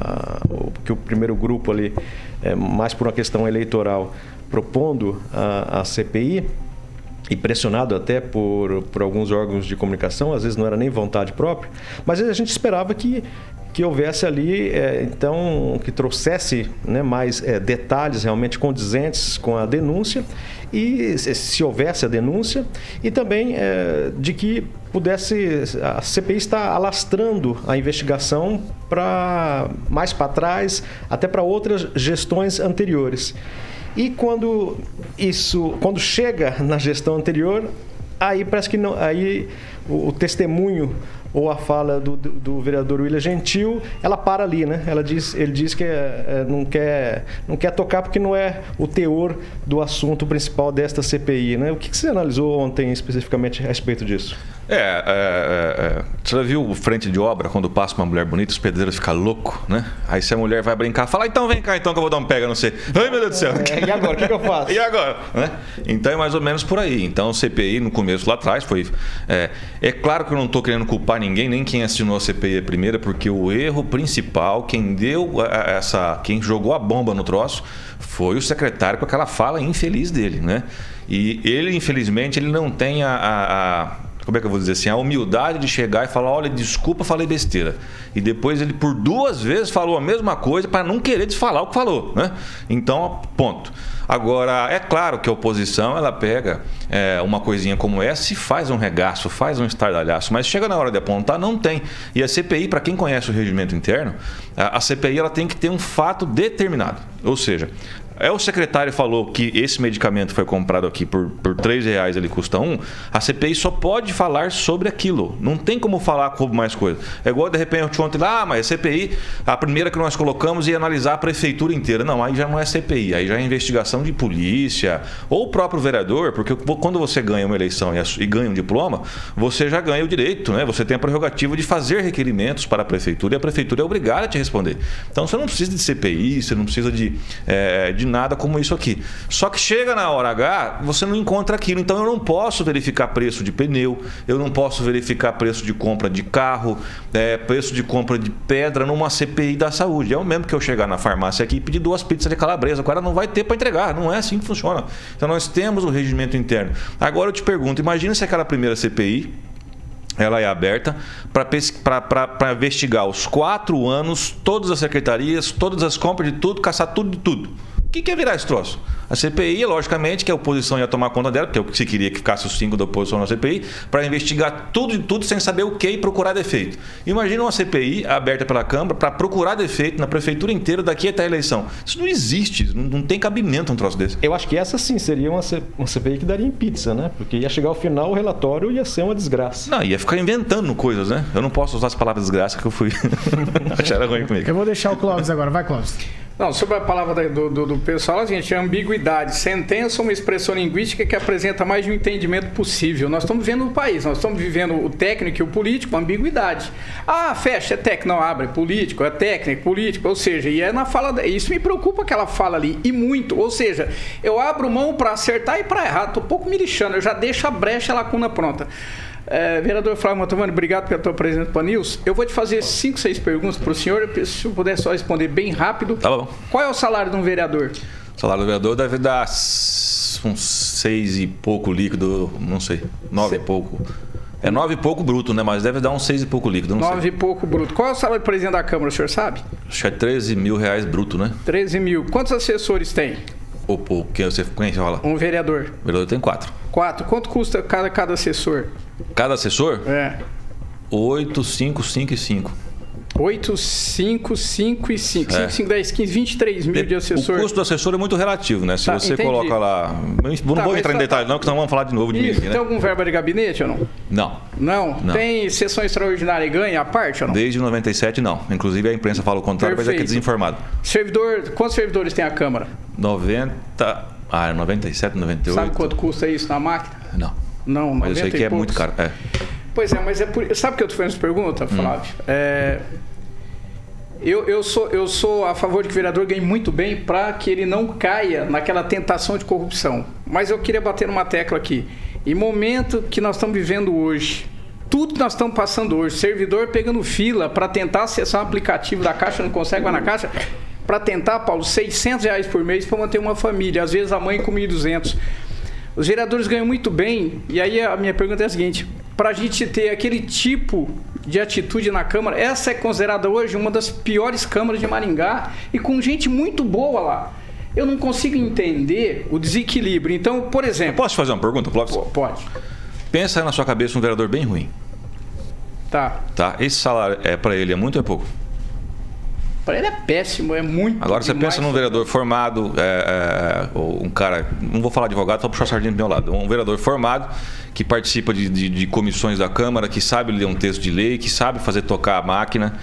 ah, o- que o primeiro grupo ali, eh, mais por uma questão eleitoral, propondo a, a CPI, e pressionado até por, por alguns órgãos de comunicação, às vezes não era nem vontade própria, mas a gente esperava que, que houvesse ali, eh, então, que trouxesse né, mais eh, detalhes realmente condizentes com a denúncia e se, se houvesse a denúncia e também eh, de que pudesse a CPI está alastrando a investigação para mais para trás, até para outras gestões anteriores. E quando isso, quando chega na gestão anterior, aí parece que não, aí o, o testemunho ou a fala do, do, do vereador William Gentil, ela para ali, né? Ela diz, ele diz que é, é, não quer, não quer tocar porque não é o teor do assunto principal desta CPI, né? O que, que você analisou ontem especificamente a respeito disso? É, é, é, é. você já viu o frente de obra quando passa uma mulher bonita, os pedreiros ficam loucos, né? Aí se a mulher vai brincar, fala, então vem cá então que eu vou dar um pega, não sei. Ai meu Deus do céu. É, e agora, o que, que eu faço? E agora? Né? Então é mais ou menos por aí. Então o CPI no começo lá atrás foi. É, é claro que eu não estou querendo culpar ninguém, nem quem assinou a CPI primeira, porque o erro principal, quem deu essa. quem jogou a bomba no troço, foi o secretário com aquela fala infeliz dele, né? E ele, infelizmente, ele não tem a- a- a como é que eu vou dizer assim, a humildade de chegar e falar, olha, desculpa, falei besteira. E depois ele por duas vezes falou a mesma coisa para não querer desfalar o que falou, né? Então, ponto. Agora, é claro que a oposição, ela pega é, uma coisinha como essa e faz um regaço, faz um estardalhaço, mas chega na hora de apontar, não tem. E a CPI, para quem conhece o regimento interno, a, CPI ela tem que ter um fato determinado. Ou seja, é o secretário falou que esse medicamento foi comprado aqui por, por 3 reais, ele custa um. A CPI só pode falar sobre aquilo. Não tem como falar com mais coisa. É igual de repente ontem ah, mas a CPI, a primeira que nós colocamos ia analisar a prefeitura inteira. Não, aí já não é CPI, aí já é investigação de polícia ou o próprio vereador, porque quando você ganha uma eleição e, ganha um diploma, você já ganha o direito, né? Você tem a prerrogativa de fazer requerimentos para a prefeitura e a prefeitura é obrigada a te responder. Então você não precisa de CPI, você não precisa de, eh, de nada como isso aqui. Só que chega na hora H, você não encontra aquilo. Então eu não posso verificar preço de pneu, eu não posso verificar preço de compra de carro, eh, preço de compra de pedra numa CPI da saúde. É o mesmo que eu chegar na farmácia aqui e pedir duas pizzas de calabresa. O cara não vai ter para entregar. Não é assim que funciona. Então nós temos o regimento interno. Agora eu te pergunto, imagina se aquela primeira CPI ela é aberta para investigar os quatro anos, todas as secretarias, todas as compras de tudo, caçar tudo de tudo. O que, que ia virar esse troço? A CPI, logicamente, que a oposição ia tomar conta dela, porque é o que se queria que ficasse os cinco da oposição na CPI, para investigar tudo de tudo sem saber o que e procurar defeito. Imagina uma CPI aberta pela Câmara para procurar defeito na prefeitura inteira daqui até a eleição. Isso não existe, não, não tem cabimento um troço desse. Eu acho que essa sim seria uma, C- uma CPI que daria em pizza, né? Porque ia chegar ao final o relatório ia ser uma desgraça. Não, ia ficar inventando coisas, né? Eu não posso usar as palavras desgraça que eu fui. Acharam ruim comigo. Eu vou deixar o Clóvis agora. Vai, Clóvis. Não, sobre a palavra do, do, do pessoal, gente, é ambiguidade. Sentença é uma expressão linguística que apresenta mais de um entendimento possível. Nós estamos vivendo no país, nós estamos vivendo o técnico e o político, ambiguidade. Ah, fecha, é técnico, não abre, é político, é técnico, político, ou seja, e é na fala. Isso me preocupa que ela fala ali, e muito. Ou seja, eu abro mão para acertar e para errar, tô um pouco me lixando, eu já deixo a brecha, a lacuna pronta. É, vereador Flávio Mantovani, obrigado pela tua presença para News. Eu vou te fazer cinco, seis perguntas para o senhor. Se eu puder só responder bem rápido. Tá bom. Qual é o salário de um vereador? O salário do vereador deve dar uns seis e pouco líquido, não sei. Nove e pouco. É nove e pouco bruto, né? Mas deve dar uns seis e pouco líquido, não Nove sei. e pouco bruto. Qual é o salário do presidente da Câmara, o senhor sabe? Acho que é 13 mil reais bruto, né? 13 mil. Quantos assessores tem? O, que você conhece, fala? Um vereador. O vereador tem quatro. Quatro. Quanto custa cada, cada assessor? Cada assessor? É. 8, 5, 5 e 5. 8, 5, 5 e 5. 5, É. 5, 10, 15, 23 mil de assessor. O custo do assessor é muito relativo, né? Se Tá, você entendi. coloca lá. Não Tá, vou entrar em tá- detalhes, não, porque senão vamos falar de novo de mim Isso, né? tem algum verba de gabinete ou não? Não. Não? Não. Tem sessão extraordinária e ganha a parte ou não? Desde 97, não. Inclusive a imprensa fala o contrário, mas é que é Perfeito. desinformado. Servidor, quantos servidores tem a Câmara? 90. Ah, 97, 98. Sabe quanto custa isso na máquina? Não. Não, Mas eu sei 90 que é poucos. muito caro. É. Pois é, mas é por... Sabe que eu tô fazendo essa pergunta, Hum. Flávio? É... Eu, eu, sou, eu sou a favor de que o vereador ganhe muito bem para que ele não caia naquela tentação de corrupção. Mas eu queria bater numa tecla aqui. Em momento que nós estamos vivendo hoje, tudo que nós estamos passando hoje, servidor pegando fila para tentar acessar um aplicativo da Caixa, não consegue, vai na Caixa, para tentar, Paulo, 600 reais por mês para manter uma família, às vezes a mãe com 1.200. Os vereadores ganham muito bem, e aí a minha pergunta é a seguinte: para a gente ter aquele tipo de atitude na Câmara, essa é considerada hoje uma das piores câmaras de Maringá e com gente muito boa lá. Eu não consigo entender o desequilíbrio. Então, por exemplo. Posso te fazer uma pergunta, Clóvis? Pode. Pensa na sua cabeça um vereador bem ruim. Tá. Tá? Esse salário é para ele é muito ou é pouco? Ele é péssimo, é muito. Agora você pensa num vereador formado, é, é, ou um cara, não vou falar advogado, só puxar a sardinha do meu lado. Um vereador formado que participa de, de- de comissões da Câmara, que sabe ler um texto de lei, que sabe fazer tocar a máquina.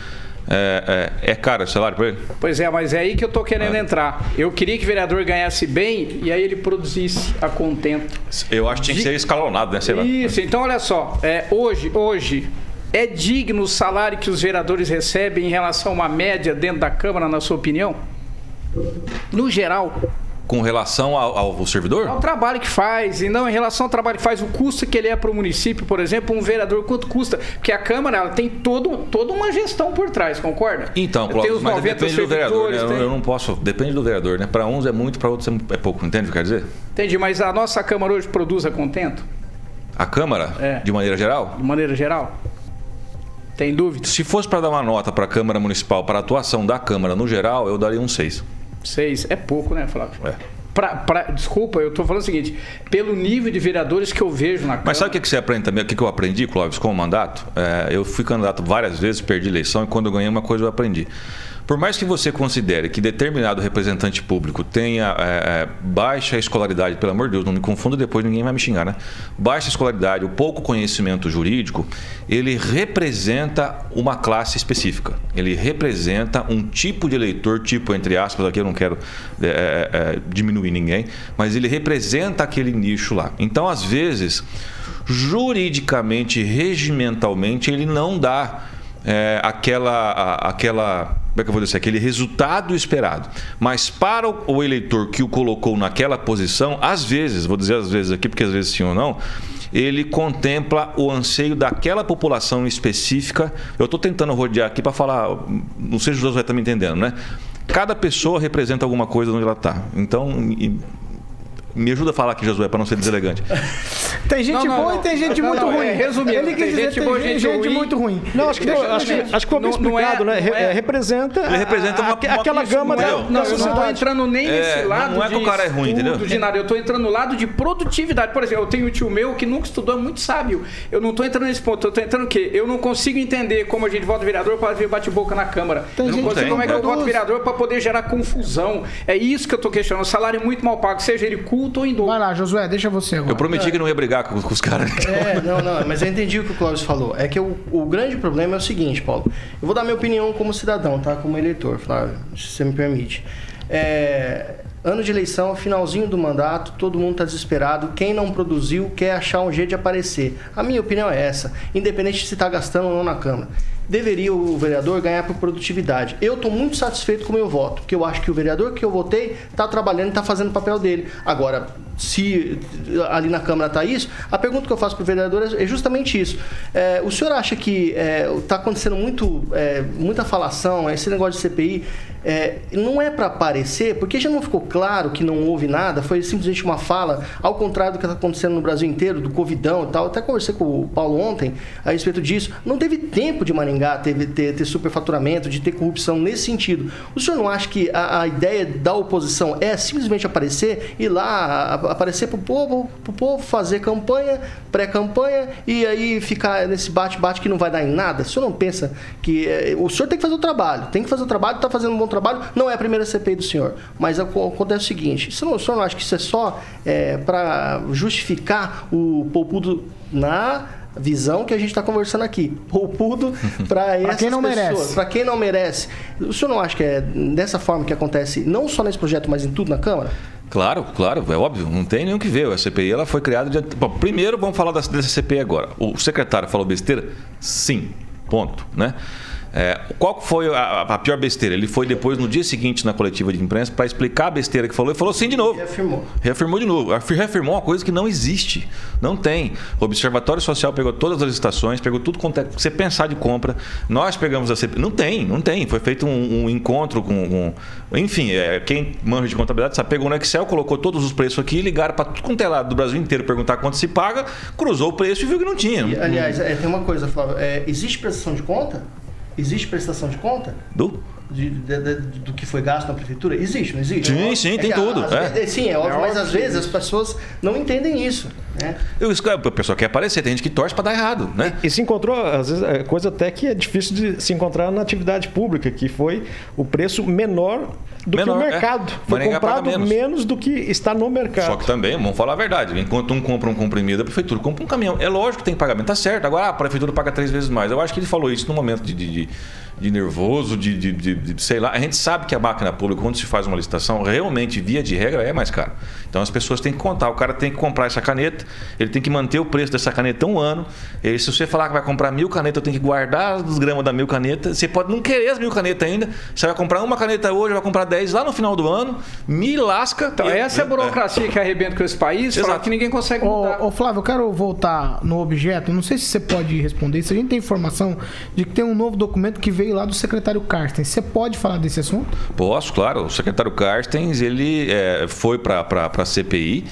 É, é, é caro o salário para ele? Pois é, mas é aí que eu tô querendo É. entrar. Eu queria que o vereador ganhasse bem e aí ele produzisse a contento. Eu acho que tinha que ser escalonado, né? Sei lá. Isso, então olha só, é, hoje, hoje, é digno o salário que os vereadores recebem em relação a uma média dentro da Câmara, na sua opinião? No geral, Com relação ao, ao servidor? ao trabalho que faz, e não em relação ao trabalho que faz, o custo que ele é para o município, por exemplo, um vereador, quanto custa? Porque a Câmara ela tem todo, toda uma gestão por trás, concorda? Então, Cláudio, mas 90 depende do vereador. Né? tem- eu não posso. Depende do vereador, né? Para uns é muito, para outros é pouco. Entende o que quer dizer? Entendi, mas a nossa Câmara hoje produz a contento? A Câmara, É. de maneira geral? De maneira geral? Tem dúvida? Se fosse para dar uma nota para a Câmara Municipal, para a atuação da Câmara no geral, eu daria um 6. Seis. É pouco, né, Flávio? É. Pra, pra- desculpa, eu tô falando o seguinte: pelo nível de vereadores que eu vejo na Câmara. Mas sabe o que você aprende também? O que que eu aprendi, Clóvis, com o mandato? É, eu fui candidato várias vezes, perdi eleição e quando eu ganhei uma coisa eu aprendi. Por mais que você considere que determinado representante público tenha é, é, baixa escolaridade, pelo amor de Deus, não me confunda depois, ninguém vai me xingar, né? Baixa escolaridade, o pouco conhecimento jurídico, ele representa uma classe específica. Ele representa um tipo de eleitor, tipo, entre aspas, aqui eu não quero é, é, é, diminuir ninguém, mas ele representa aquele nicho lá. Então, às vezes, juridicamente, regimentalmente, ele não dá é, aquela, a- aquela, como é que eu vou dizer, aquele resultado esperado. Mas para o, eleitor que o colocou naquela posição, às vezes, vou dizer às vezes aqui, porque às vezes sim ou não, ele contempla o anseio daquela população específica. Eu estou tentando rodear aqui para falar, não sei se o Josué está me entendendo, né? Cada pessoa representa alguma coisa onde ela está. Então, me ajuda a falar aqui, Josué, para não ser deselegante. Tem gente Não, não, boa não. e tem gente Não, muito não, ruim. é, resumindo, Ele tem quis dizer gente tem boa, gente, gente ruim. muito ruim. Não, acho que, Deixa- acho, que- acho que foi bem não- não é- explicado, né? É- é, representa, Ele representa uma- aquela gama da, não é- da Não, eu não estou sociedade. entrando nem É, nesse lado não é que de o cara é ruim, estudo, entendeu? de nada. Eu estou entrando no lado de produtividade. Por exemplo, eu tenho um tio meu que nunca estudou, é muito sábio. Eu não estou entrando nesse ponto. Eu estou entrando o quê? Eu não consigo entender como a gente vota vereador para ver bate-boca na Câmara. Tem eu não gente consigo como é que eu voto vereador para poder gerar confusão. É isso que eu estou questionando. O salário é muito mal pago, seja ele culto em dor. Vai lá, Josué, deixa você agora. Eu prometi que não ia brigar com, com os caras. É, não, não, mas eu entendi o que o Clóvis falou. É que o, o grande problema é o seguinte, Paulo. Eu vou dar minha opinião como cidadão, tá? Como eleitor, Flávio, se você me permite. É, ano de eleição, finalzinho do mandato, todo mundo está desesperado. Quem não produziu quer achar um jeito de aparecer. A minha opinião é essa, independente de se está gastando ou não na Câmara. Deveria o vereador ganhar por produtividade. Eu estou muito satisfeito com o meu voto, porque eu acho que o vereador que eu votei está trabalhando e está fazendo o papel dele. Agora, se ali na Câmara está isso, a pergunta que eu faço para o vereador é justamente isso. É, o senhor acha que está acontecendo muito, é, muita falação, esse negócio de CPI, é, não é para aparecer, porque já não ficou claro que não houve nada, foi simplesmente uma fala, ao contrário do que está acontecendo no Brasil inteiro, do Covidão e tal. Até conversei com o Paulo ontem a respeito disso. Não teve tempo de Maringá ter, ter, ter superfaturamento, de ter corrupção nesse sentido. O senhor não acha que a, a ideia da oposição é simplesmente aparecer, ir lá, a- aparecer pro povo, pro povo fazer campanha, pré-campanha, e aí ficar nesse bate-bate que não vai dar em nada? O senhor não pensa que. eh, o senhor tem que fazer o trabalho, tem que fazer o trabalho, está fazendo um bom trabalho, não é a primeira CPI do senhor. Mas aco- acontece o seguinte: o senhor não, o senhor não acha que isso é só para justificar o poupudo na visão que a gente está conversando aqui. Poupudo para essas quem não pessoas, merece. para quem não merece. O senhor não acha que é dessa forma que acontece, não só nesse projeto, mas em tudo na Câmara? Claro, claro, é óbvio, não tem o que ver. A CPI ela foi criada de... Bom, primeiro vamos falar dessa, dessa CPI agora. O secretário falou besteira? Sim, ponto, né? É, qual foi a, a pior besteira? Ele foi depois, no dia seguinte, na coletiva de imprensa, para explicar a besteira que falou e falou sim de novo. Reafirmou. Reafirmou de novo. Afi- Reafirmou uma coisa que não existe. Não tem. O Observatório Social pegou todas as licitações, pegou tudo quanto é você pensar de compra. Nós pegamos a CPI. Não tem, não tem. Foi feito um, um encontro com. com- enfim, é, quem manja de contabilidade sabe, pegou no Excel, colocou todos os preços aqui, ligaram para tudo quanto é lado do Brasil inteiro perguntar quanto se paga, cruzou o preço e viu que não tinha. E, aliás, é, tem uma coisa, Flávio. É, existe prestação de conta? Existe prestação de conta? Do? De- de- de- do que foi gasto na prefeitura? Existe, não existe? Sim, sim, tem É que, tudo, às é. sim, é óbvio, É mas óbvio às vezes as pessoas não entendem isso. Né? Eu, a pessoa quer aparecer, tem gente que torce para dar errado, né? E se encontrou, às vezes, é coisa até que é difícil de se encontrar na atividade pública, que foi o preço menor do Menor, que o é. mercado. Foi Maringá paga comprado menos. menos. do que está no mercado. Só que também, vamos falar a verdade, enquanto um compra um comprimido, a prefeitura compra um caminhão. É lógico que tem pagamento, tá certo. Agora a prefeitura paga três vezes mais. Eu acho que ele falou isso no momento de, de, de- de nervoso, de, de, de- de- sei lá. A gente sabe que a máquina pública, quando se faz uma licitação, realmente, via de regra, é mais caro. Então as pessoas têm que contar. O cara tem que comprar essa caneta, ele tem que manter o preço dessa caneta um ano. E se você falar que vai comprar mil canetas, eu tenho que guardar os gramas da mil caneta. Você pode não querer as mil canetas ainda. Você vai comprar uma caneta hoje, vai comprar dez lá no final do ano, me lasca. Então, essa é a burocracia que arrebenta com esse país, Exato. que ninguém consegue mudar. Ô, ô, Flávio, eu quero voltar no objeto. Não sei se você pode responder. Se a gente tem informação de que tem um novo documento que veio lá do secretário Carsten. Você pode falar desse assunto? Posso, claro. O secretário Carstens, ele é, foi para a CPI,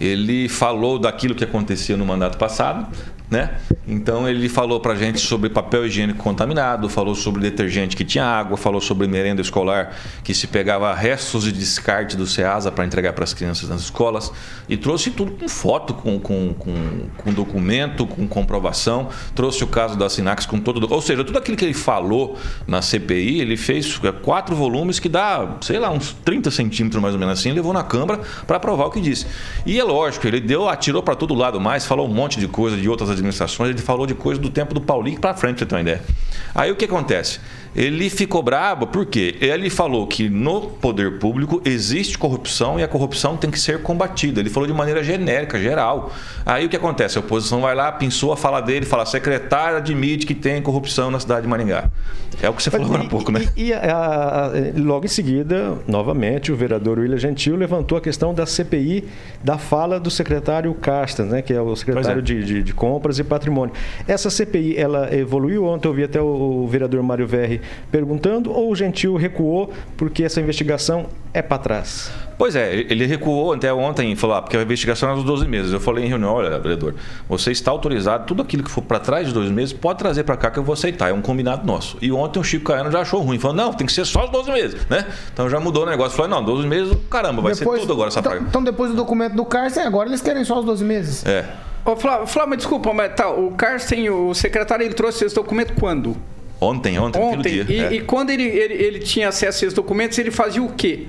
ele falou daquilo que acontecia no mandato passado, né? Então ele falou para gente sobre papel higiênico contaminado, falou sobre detergente que tinha água, falou sobre merenda escolar que se pegava restos de descarte do SEASA para entregar para as crianças nas escolas e trouxe tudo com foto, com, com, com, com documento, com comprovação, trouxe o caso da Sinax com todo, ou seja, tudo aquilo que ele falou na CPI, ele fez quatro volumes que dá, sei lá, uns 30 centímetros mais ou menos assim, levou na Câmara para provar o que disse. E é lógico, ele deu, atirou para todo lado mais, falou um monte de coisa de outras administrações, ele falou de coisa do tempo do Paulinho para frente, pra você ter uma ideia. Aí o que acontece? Ele ficou bravo porque ele falou que no poder público existe corrupção e a corrupção tem que ser combatida. Ele falou de maneira genérica, geral. Aí o que acontece? A oposição vai lá, pensou a fala dele, fala: secretário admite que tem corrupção na cidade de Maringá. É o que você falou agora há pouco, né? E, e a- a- logo em seguida, novamente, o vereador William Gentil levantou a questão da CPI da fala do secretário Castas, né, que é o secretário é. de, de- de Compras e Patrimônio. Essa CPI, ela evoluiu? Ontem eu vi até o, vereador Mário Verri perguntando, ou o Gentil recuou porque essa investigação é para trás? Pois é, ele recuou até ontem e falou, ah, porque a investigação é dos 12 meses. Eu falei em reunião, olha, vereador, você está autorizado, tudo aquilo que for para trás de dois meses, pode trazer para cá que eu vou aceitar, é um combinado nosso. E ontem o Chico Caiano já achou ruim, falou, não, tem que ser só os 12 meses, né? Então já mudou o negócio, falou, não, 12 meses, caramba, vai ser tudo agora essa então, praga. então, depois do documento do Carsten, agora eles querem só os 12 meses. É. Ô, Flávio, desculpa, mas tá, o Carsten, o secretário, ele trouxe esse documento quando? Ontem, ontem, Ontem. dia. E, é. e quando ele, ele, ele tinha acesso a esses documentos, ele fazia o quê?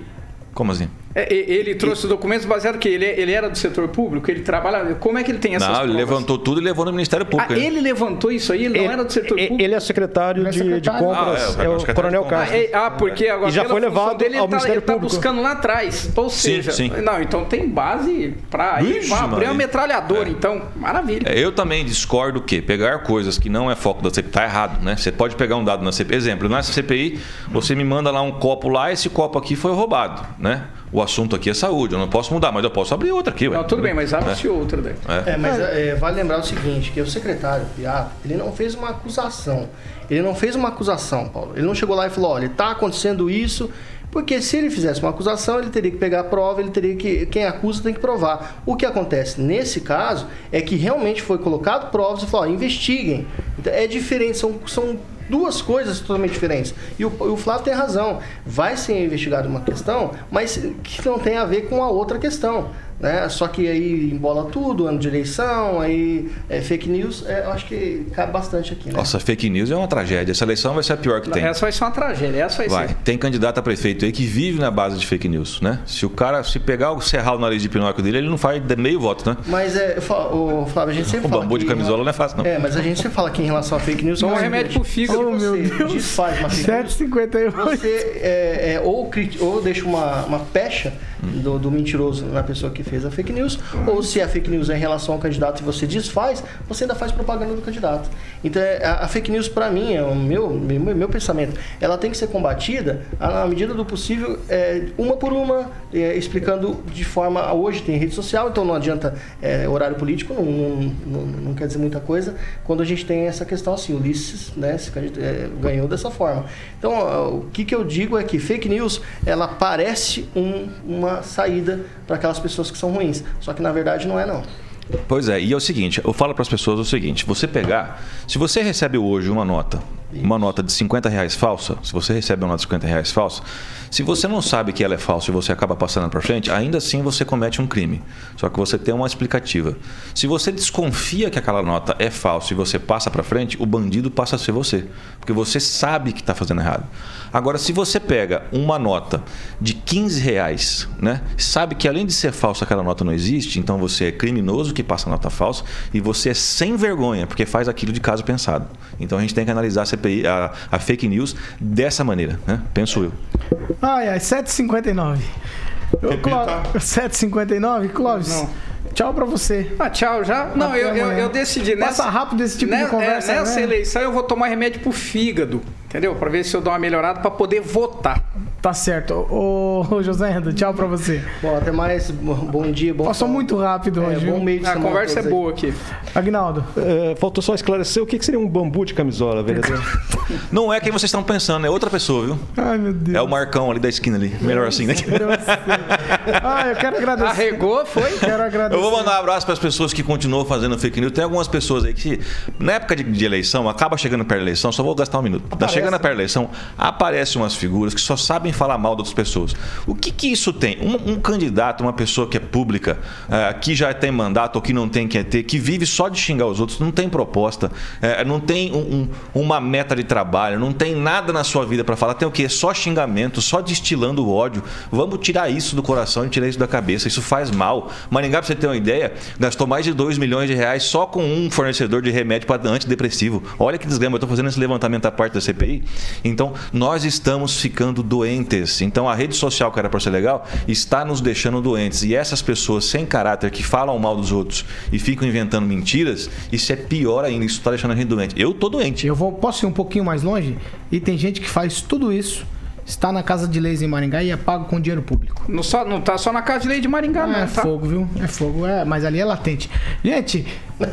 Como assim? É, e- Ele trouxe os documentos baseado que ele, ele era do setor público, ele trabalha. Como é que ele tem essas Não, ele provas? levantou tudo e levou no Ministério Público. Ah, ele levantou isso aí? Ele, não era do setor público? Ele é secretário de, de secretário. compras, Ah, é, é, é o o secretário Coronel de compras. Castro. Ah, é- ah, porque agora E já foi levado dele, ao ele tá, Ministério ele tá Público. buscando lá atrás. Ou Sim, seja, sim. não, então tem base vai abrir uma metralhadora, então, maravilha. É, Eu também discordo que pegar coisas que não é foco da CPI está errado, né? Você pode pegar um dado na CPI. Exemplo, na CPI, você me manda lá um copo lá, esse copo aqui foi roubado, né? O assunto aqui é saúde, eu não posso mudar, mas eu posso abrir outra aqui. ué. Não, tudo bem, mas abre-se outra daí. É. É, mas é, vale lembrar o seguinte, que o secretário Piato, ele não fez uma acusação. Ele não fez uma acusação, Paulo. Ele não chegou lá e falou, olha, está acontecendo isso, Porque se ele fizesse uma acusação, ele teria que pegar a prova, ele teria que. Quem acusa tem que provar. O que acontece nesse caso é que realmente foi colocado provas e falou: ó, investiguem. Então, é diferente, são, são duas coisas totalmente diferentes. E o, o Flávio tem razão. Vai ser investigada uma questão, mas que não tem a ver com a outra questão. Né? Só que aí embola tudo, ano de eleição, aí é, fake news, é, eu acho que cabe bastante aqui. Né? Nossa, fake news é uma tragédia. Essa eleição vai ser a pior que tem. Essa vai ser uma tragédia, essa vai, Vai. ser. Tem candidato a prefeito aí que vive na base de fake news, né? Se o cara se pegar o serrar o nariz de Pinóquio dele, ele não faz meio voto, né? Mas é, o Flávio, a gente sempre O fala bambu de camisola não é fácil, não. É, mas a gente sempre fala que em relação a fake news. Toma é o remédio pro fígado. Oh, você meu Deus. desfaz uma fake news, 7,58. você é, é, ou, crit- ou deixa uma, uma pecha do, do mentiroso na pessoa que fez a fake news, ou se a fake news é em relação ao candidato e você desfaz, você ainda faz propaganda do candidato. Então, é, a, fake news, para mim, é o meu, meu, meu pensamento, ela tem que ser combatida à medida do possível, é, uma por uma, é, explicando de forma. Hoje tem rede social, então não adianta é, horário político, não, não, não, quer dizer muita coisa, quando a gente tem essa questão assim, Ulisses né, se é, ganhou dessa forma. Então, o que, que eu digo é que fake news, ela parece um- uma saída para aquelas pessoas que são ruins, só que na verdade não é não. Pois é, e é o seguinte, eu falo para as pessoas o seguinte, você pegar, se você recebe hoje uma nota, uma nota de 50 reais falsa, se você recebe uma nota de 50 reais falsa, se você não sabe que ela é falsa e você acaba passando para frente, ainda assim você comete um crime. Só que você tem uma explicativa. Se você desconfia que aquela nota é falsa e você passa para frente, o bandido passa a ser você, porque você sabe que está fazendo errado. Agora, se você pega uma nota de 15 reais, né, sabe que além de ser falsa aquela nota não existe, então você é criminoso que passa nota falsa e você é sem vergonha porque faz aquilo de caso pensado. Então a gente tem que analisar a CPI, a, a fake news dessa maneira, né? Penso eu. Ai, ai, 7h59. Ô, Cló- 7h59, Clóvis. Tchau pra você. Ah, tchau já? Não, eu, eu, eu decidi Passa nessa. rápido esse tipo de né- conversa, é, nessa né? eleição eu vou tomar remédio pro fígado, entendeu? Pra ver se eu dou uma melhorada pra poder votar. Tá certo. Ô, ô José Renda, tchau pra você. Bom, até mais, bom bom dia, bom Passou muito rápido É, hoje. bom viu? meio de A conversa é boa aqui. Agnaldo. É, faltou só esclarecer o que que seria um bambu de camisola, vereador. Não é quem vocês estão pensando, é outra pessoa, viu? Ai, meu Deus. É o Marcão ali da esquina ali. Melhor assim, né? Ah, eu quero agradecer. Arregou, foi? Quero agradecer. Eu vou mandar um abraço para as pessoas que continuam fazendo fake news. Tem algumas pessoas aí que, na época de, de eleição, acaba chegando perto da eleição, só vou gastar um minuto. Tá Aparece. Chegando perto da eleição, aparecem umas figuras que só sabem falar mal de outras pessoas. O que que isso tem? Um, um candidato, uma pessoa que é pública, eh, que já tem mandato ou que não tem quer ter, que vive só de xingar os outros, não tem proposta, eh, não tem um- um- uma meta de trabalho, não tem nada na sua vida para falar. Tem o quê? Só xingamento, só destilando ódio. Vamos tirar isso do coração e tirar isso da cabeça. Isso faz mal. Maringá, pra você ter uma ideia, gastou mais de 2 milhões de reais só com um fornecedor de remédio para antidepressivo. Olha que desgrama, eu estou fazendo esse levantamento à parte da CPI. Então, nós estamos ficando doentes. Então, a rede social, que era para ser legal, está nos deixando doentes. E essas pessoas sem caráter que falam mal dos outros e ficam inventando mentiras, isso é pior ainda. Isso está deixando a gente doente. Eu tô doente. Eu vou, posso ir um pouquinho mais longe? E tem gente que faz tudo isso, está na casa de leis em Maringá e é pago com dinheiro público. Não, só, não tá só na casa de lei de Maringá, não. é tá? fogo, viu? É fogo, é, mas ali é latente. Gente,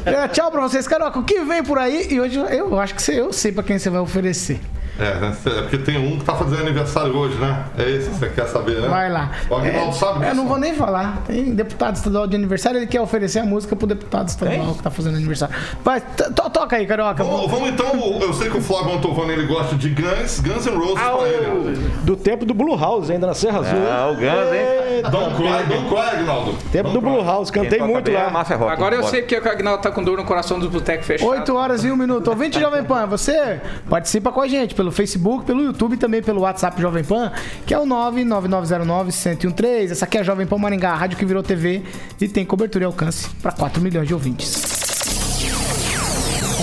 é, tchau pra vocês. Caroca, o que vem por aí? E hoje eu acho que você, eu sei pra quem você vai oferecer. É, né? é porque tem um que tá fazendo aniversário hoje, né? É esse que você quer saber, né? Vai lá. O Aguinaldo É, sabe Eu disso? não vou nem falar. Tem deputado estadual de aniversário, ele quer oferecer a música pro deputado estadual que tá fazendo aniversário. Vai, to- to- toca aí, Carioca. Vamos, vamos então, eu sei que o Flávio Mantovani ele gosta de Guns, Guns N' Roses pra ele. Do tempo do Blue House, ainda na Serra Azul. Ah, o Guns, hein? Don't cry, don't cry, Aguinaldo. Tempo do Blue House, cantei muito lá. Agora eu sei porque o Agnaldo tá com dor no coração dos botecos fechados. 8 horas e 1 minuto. Ouvinte Jovem Pan, você participa com a gente pelo Facebook, pelo YouTube e também pelo WhatsApp Jovem Pan, que é o 99909-1013. Essa aqui é a Jovem Pan Maringá, a rádio que virou TV e tem cobertura e alcance para 4 milhões de ouvintes.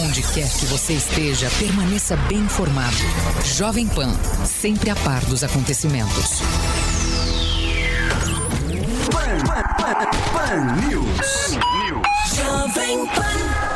Onde quer que você esteja, permaneça bem informado. Jovem Pan, sempre a par dos acontecimentos. Pan News. Jovem Pan.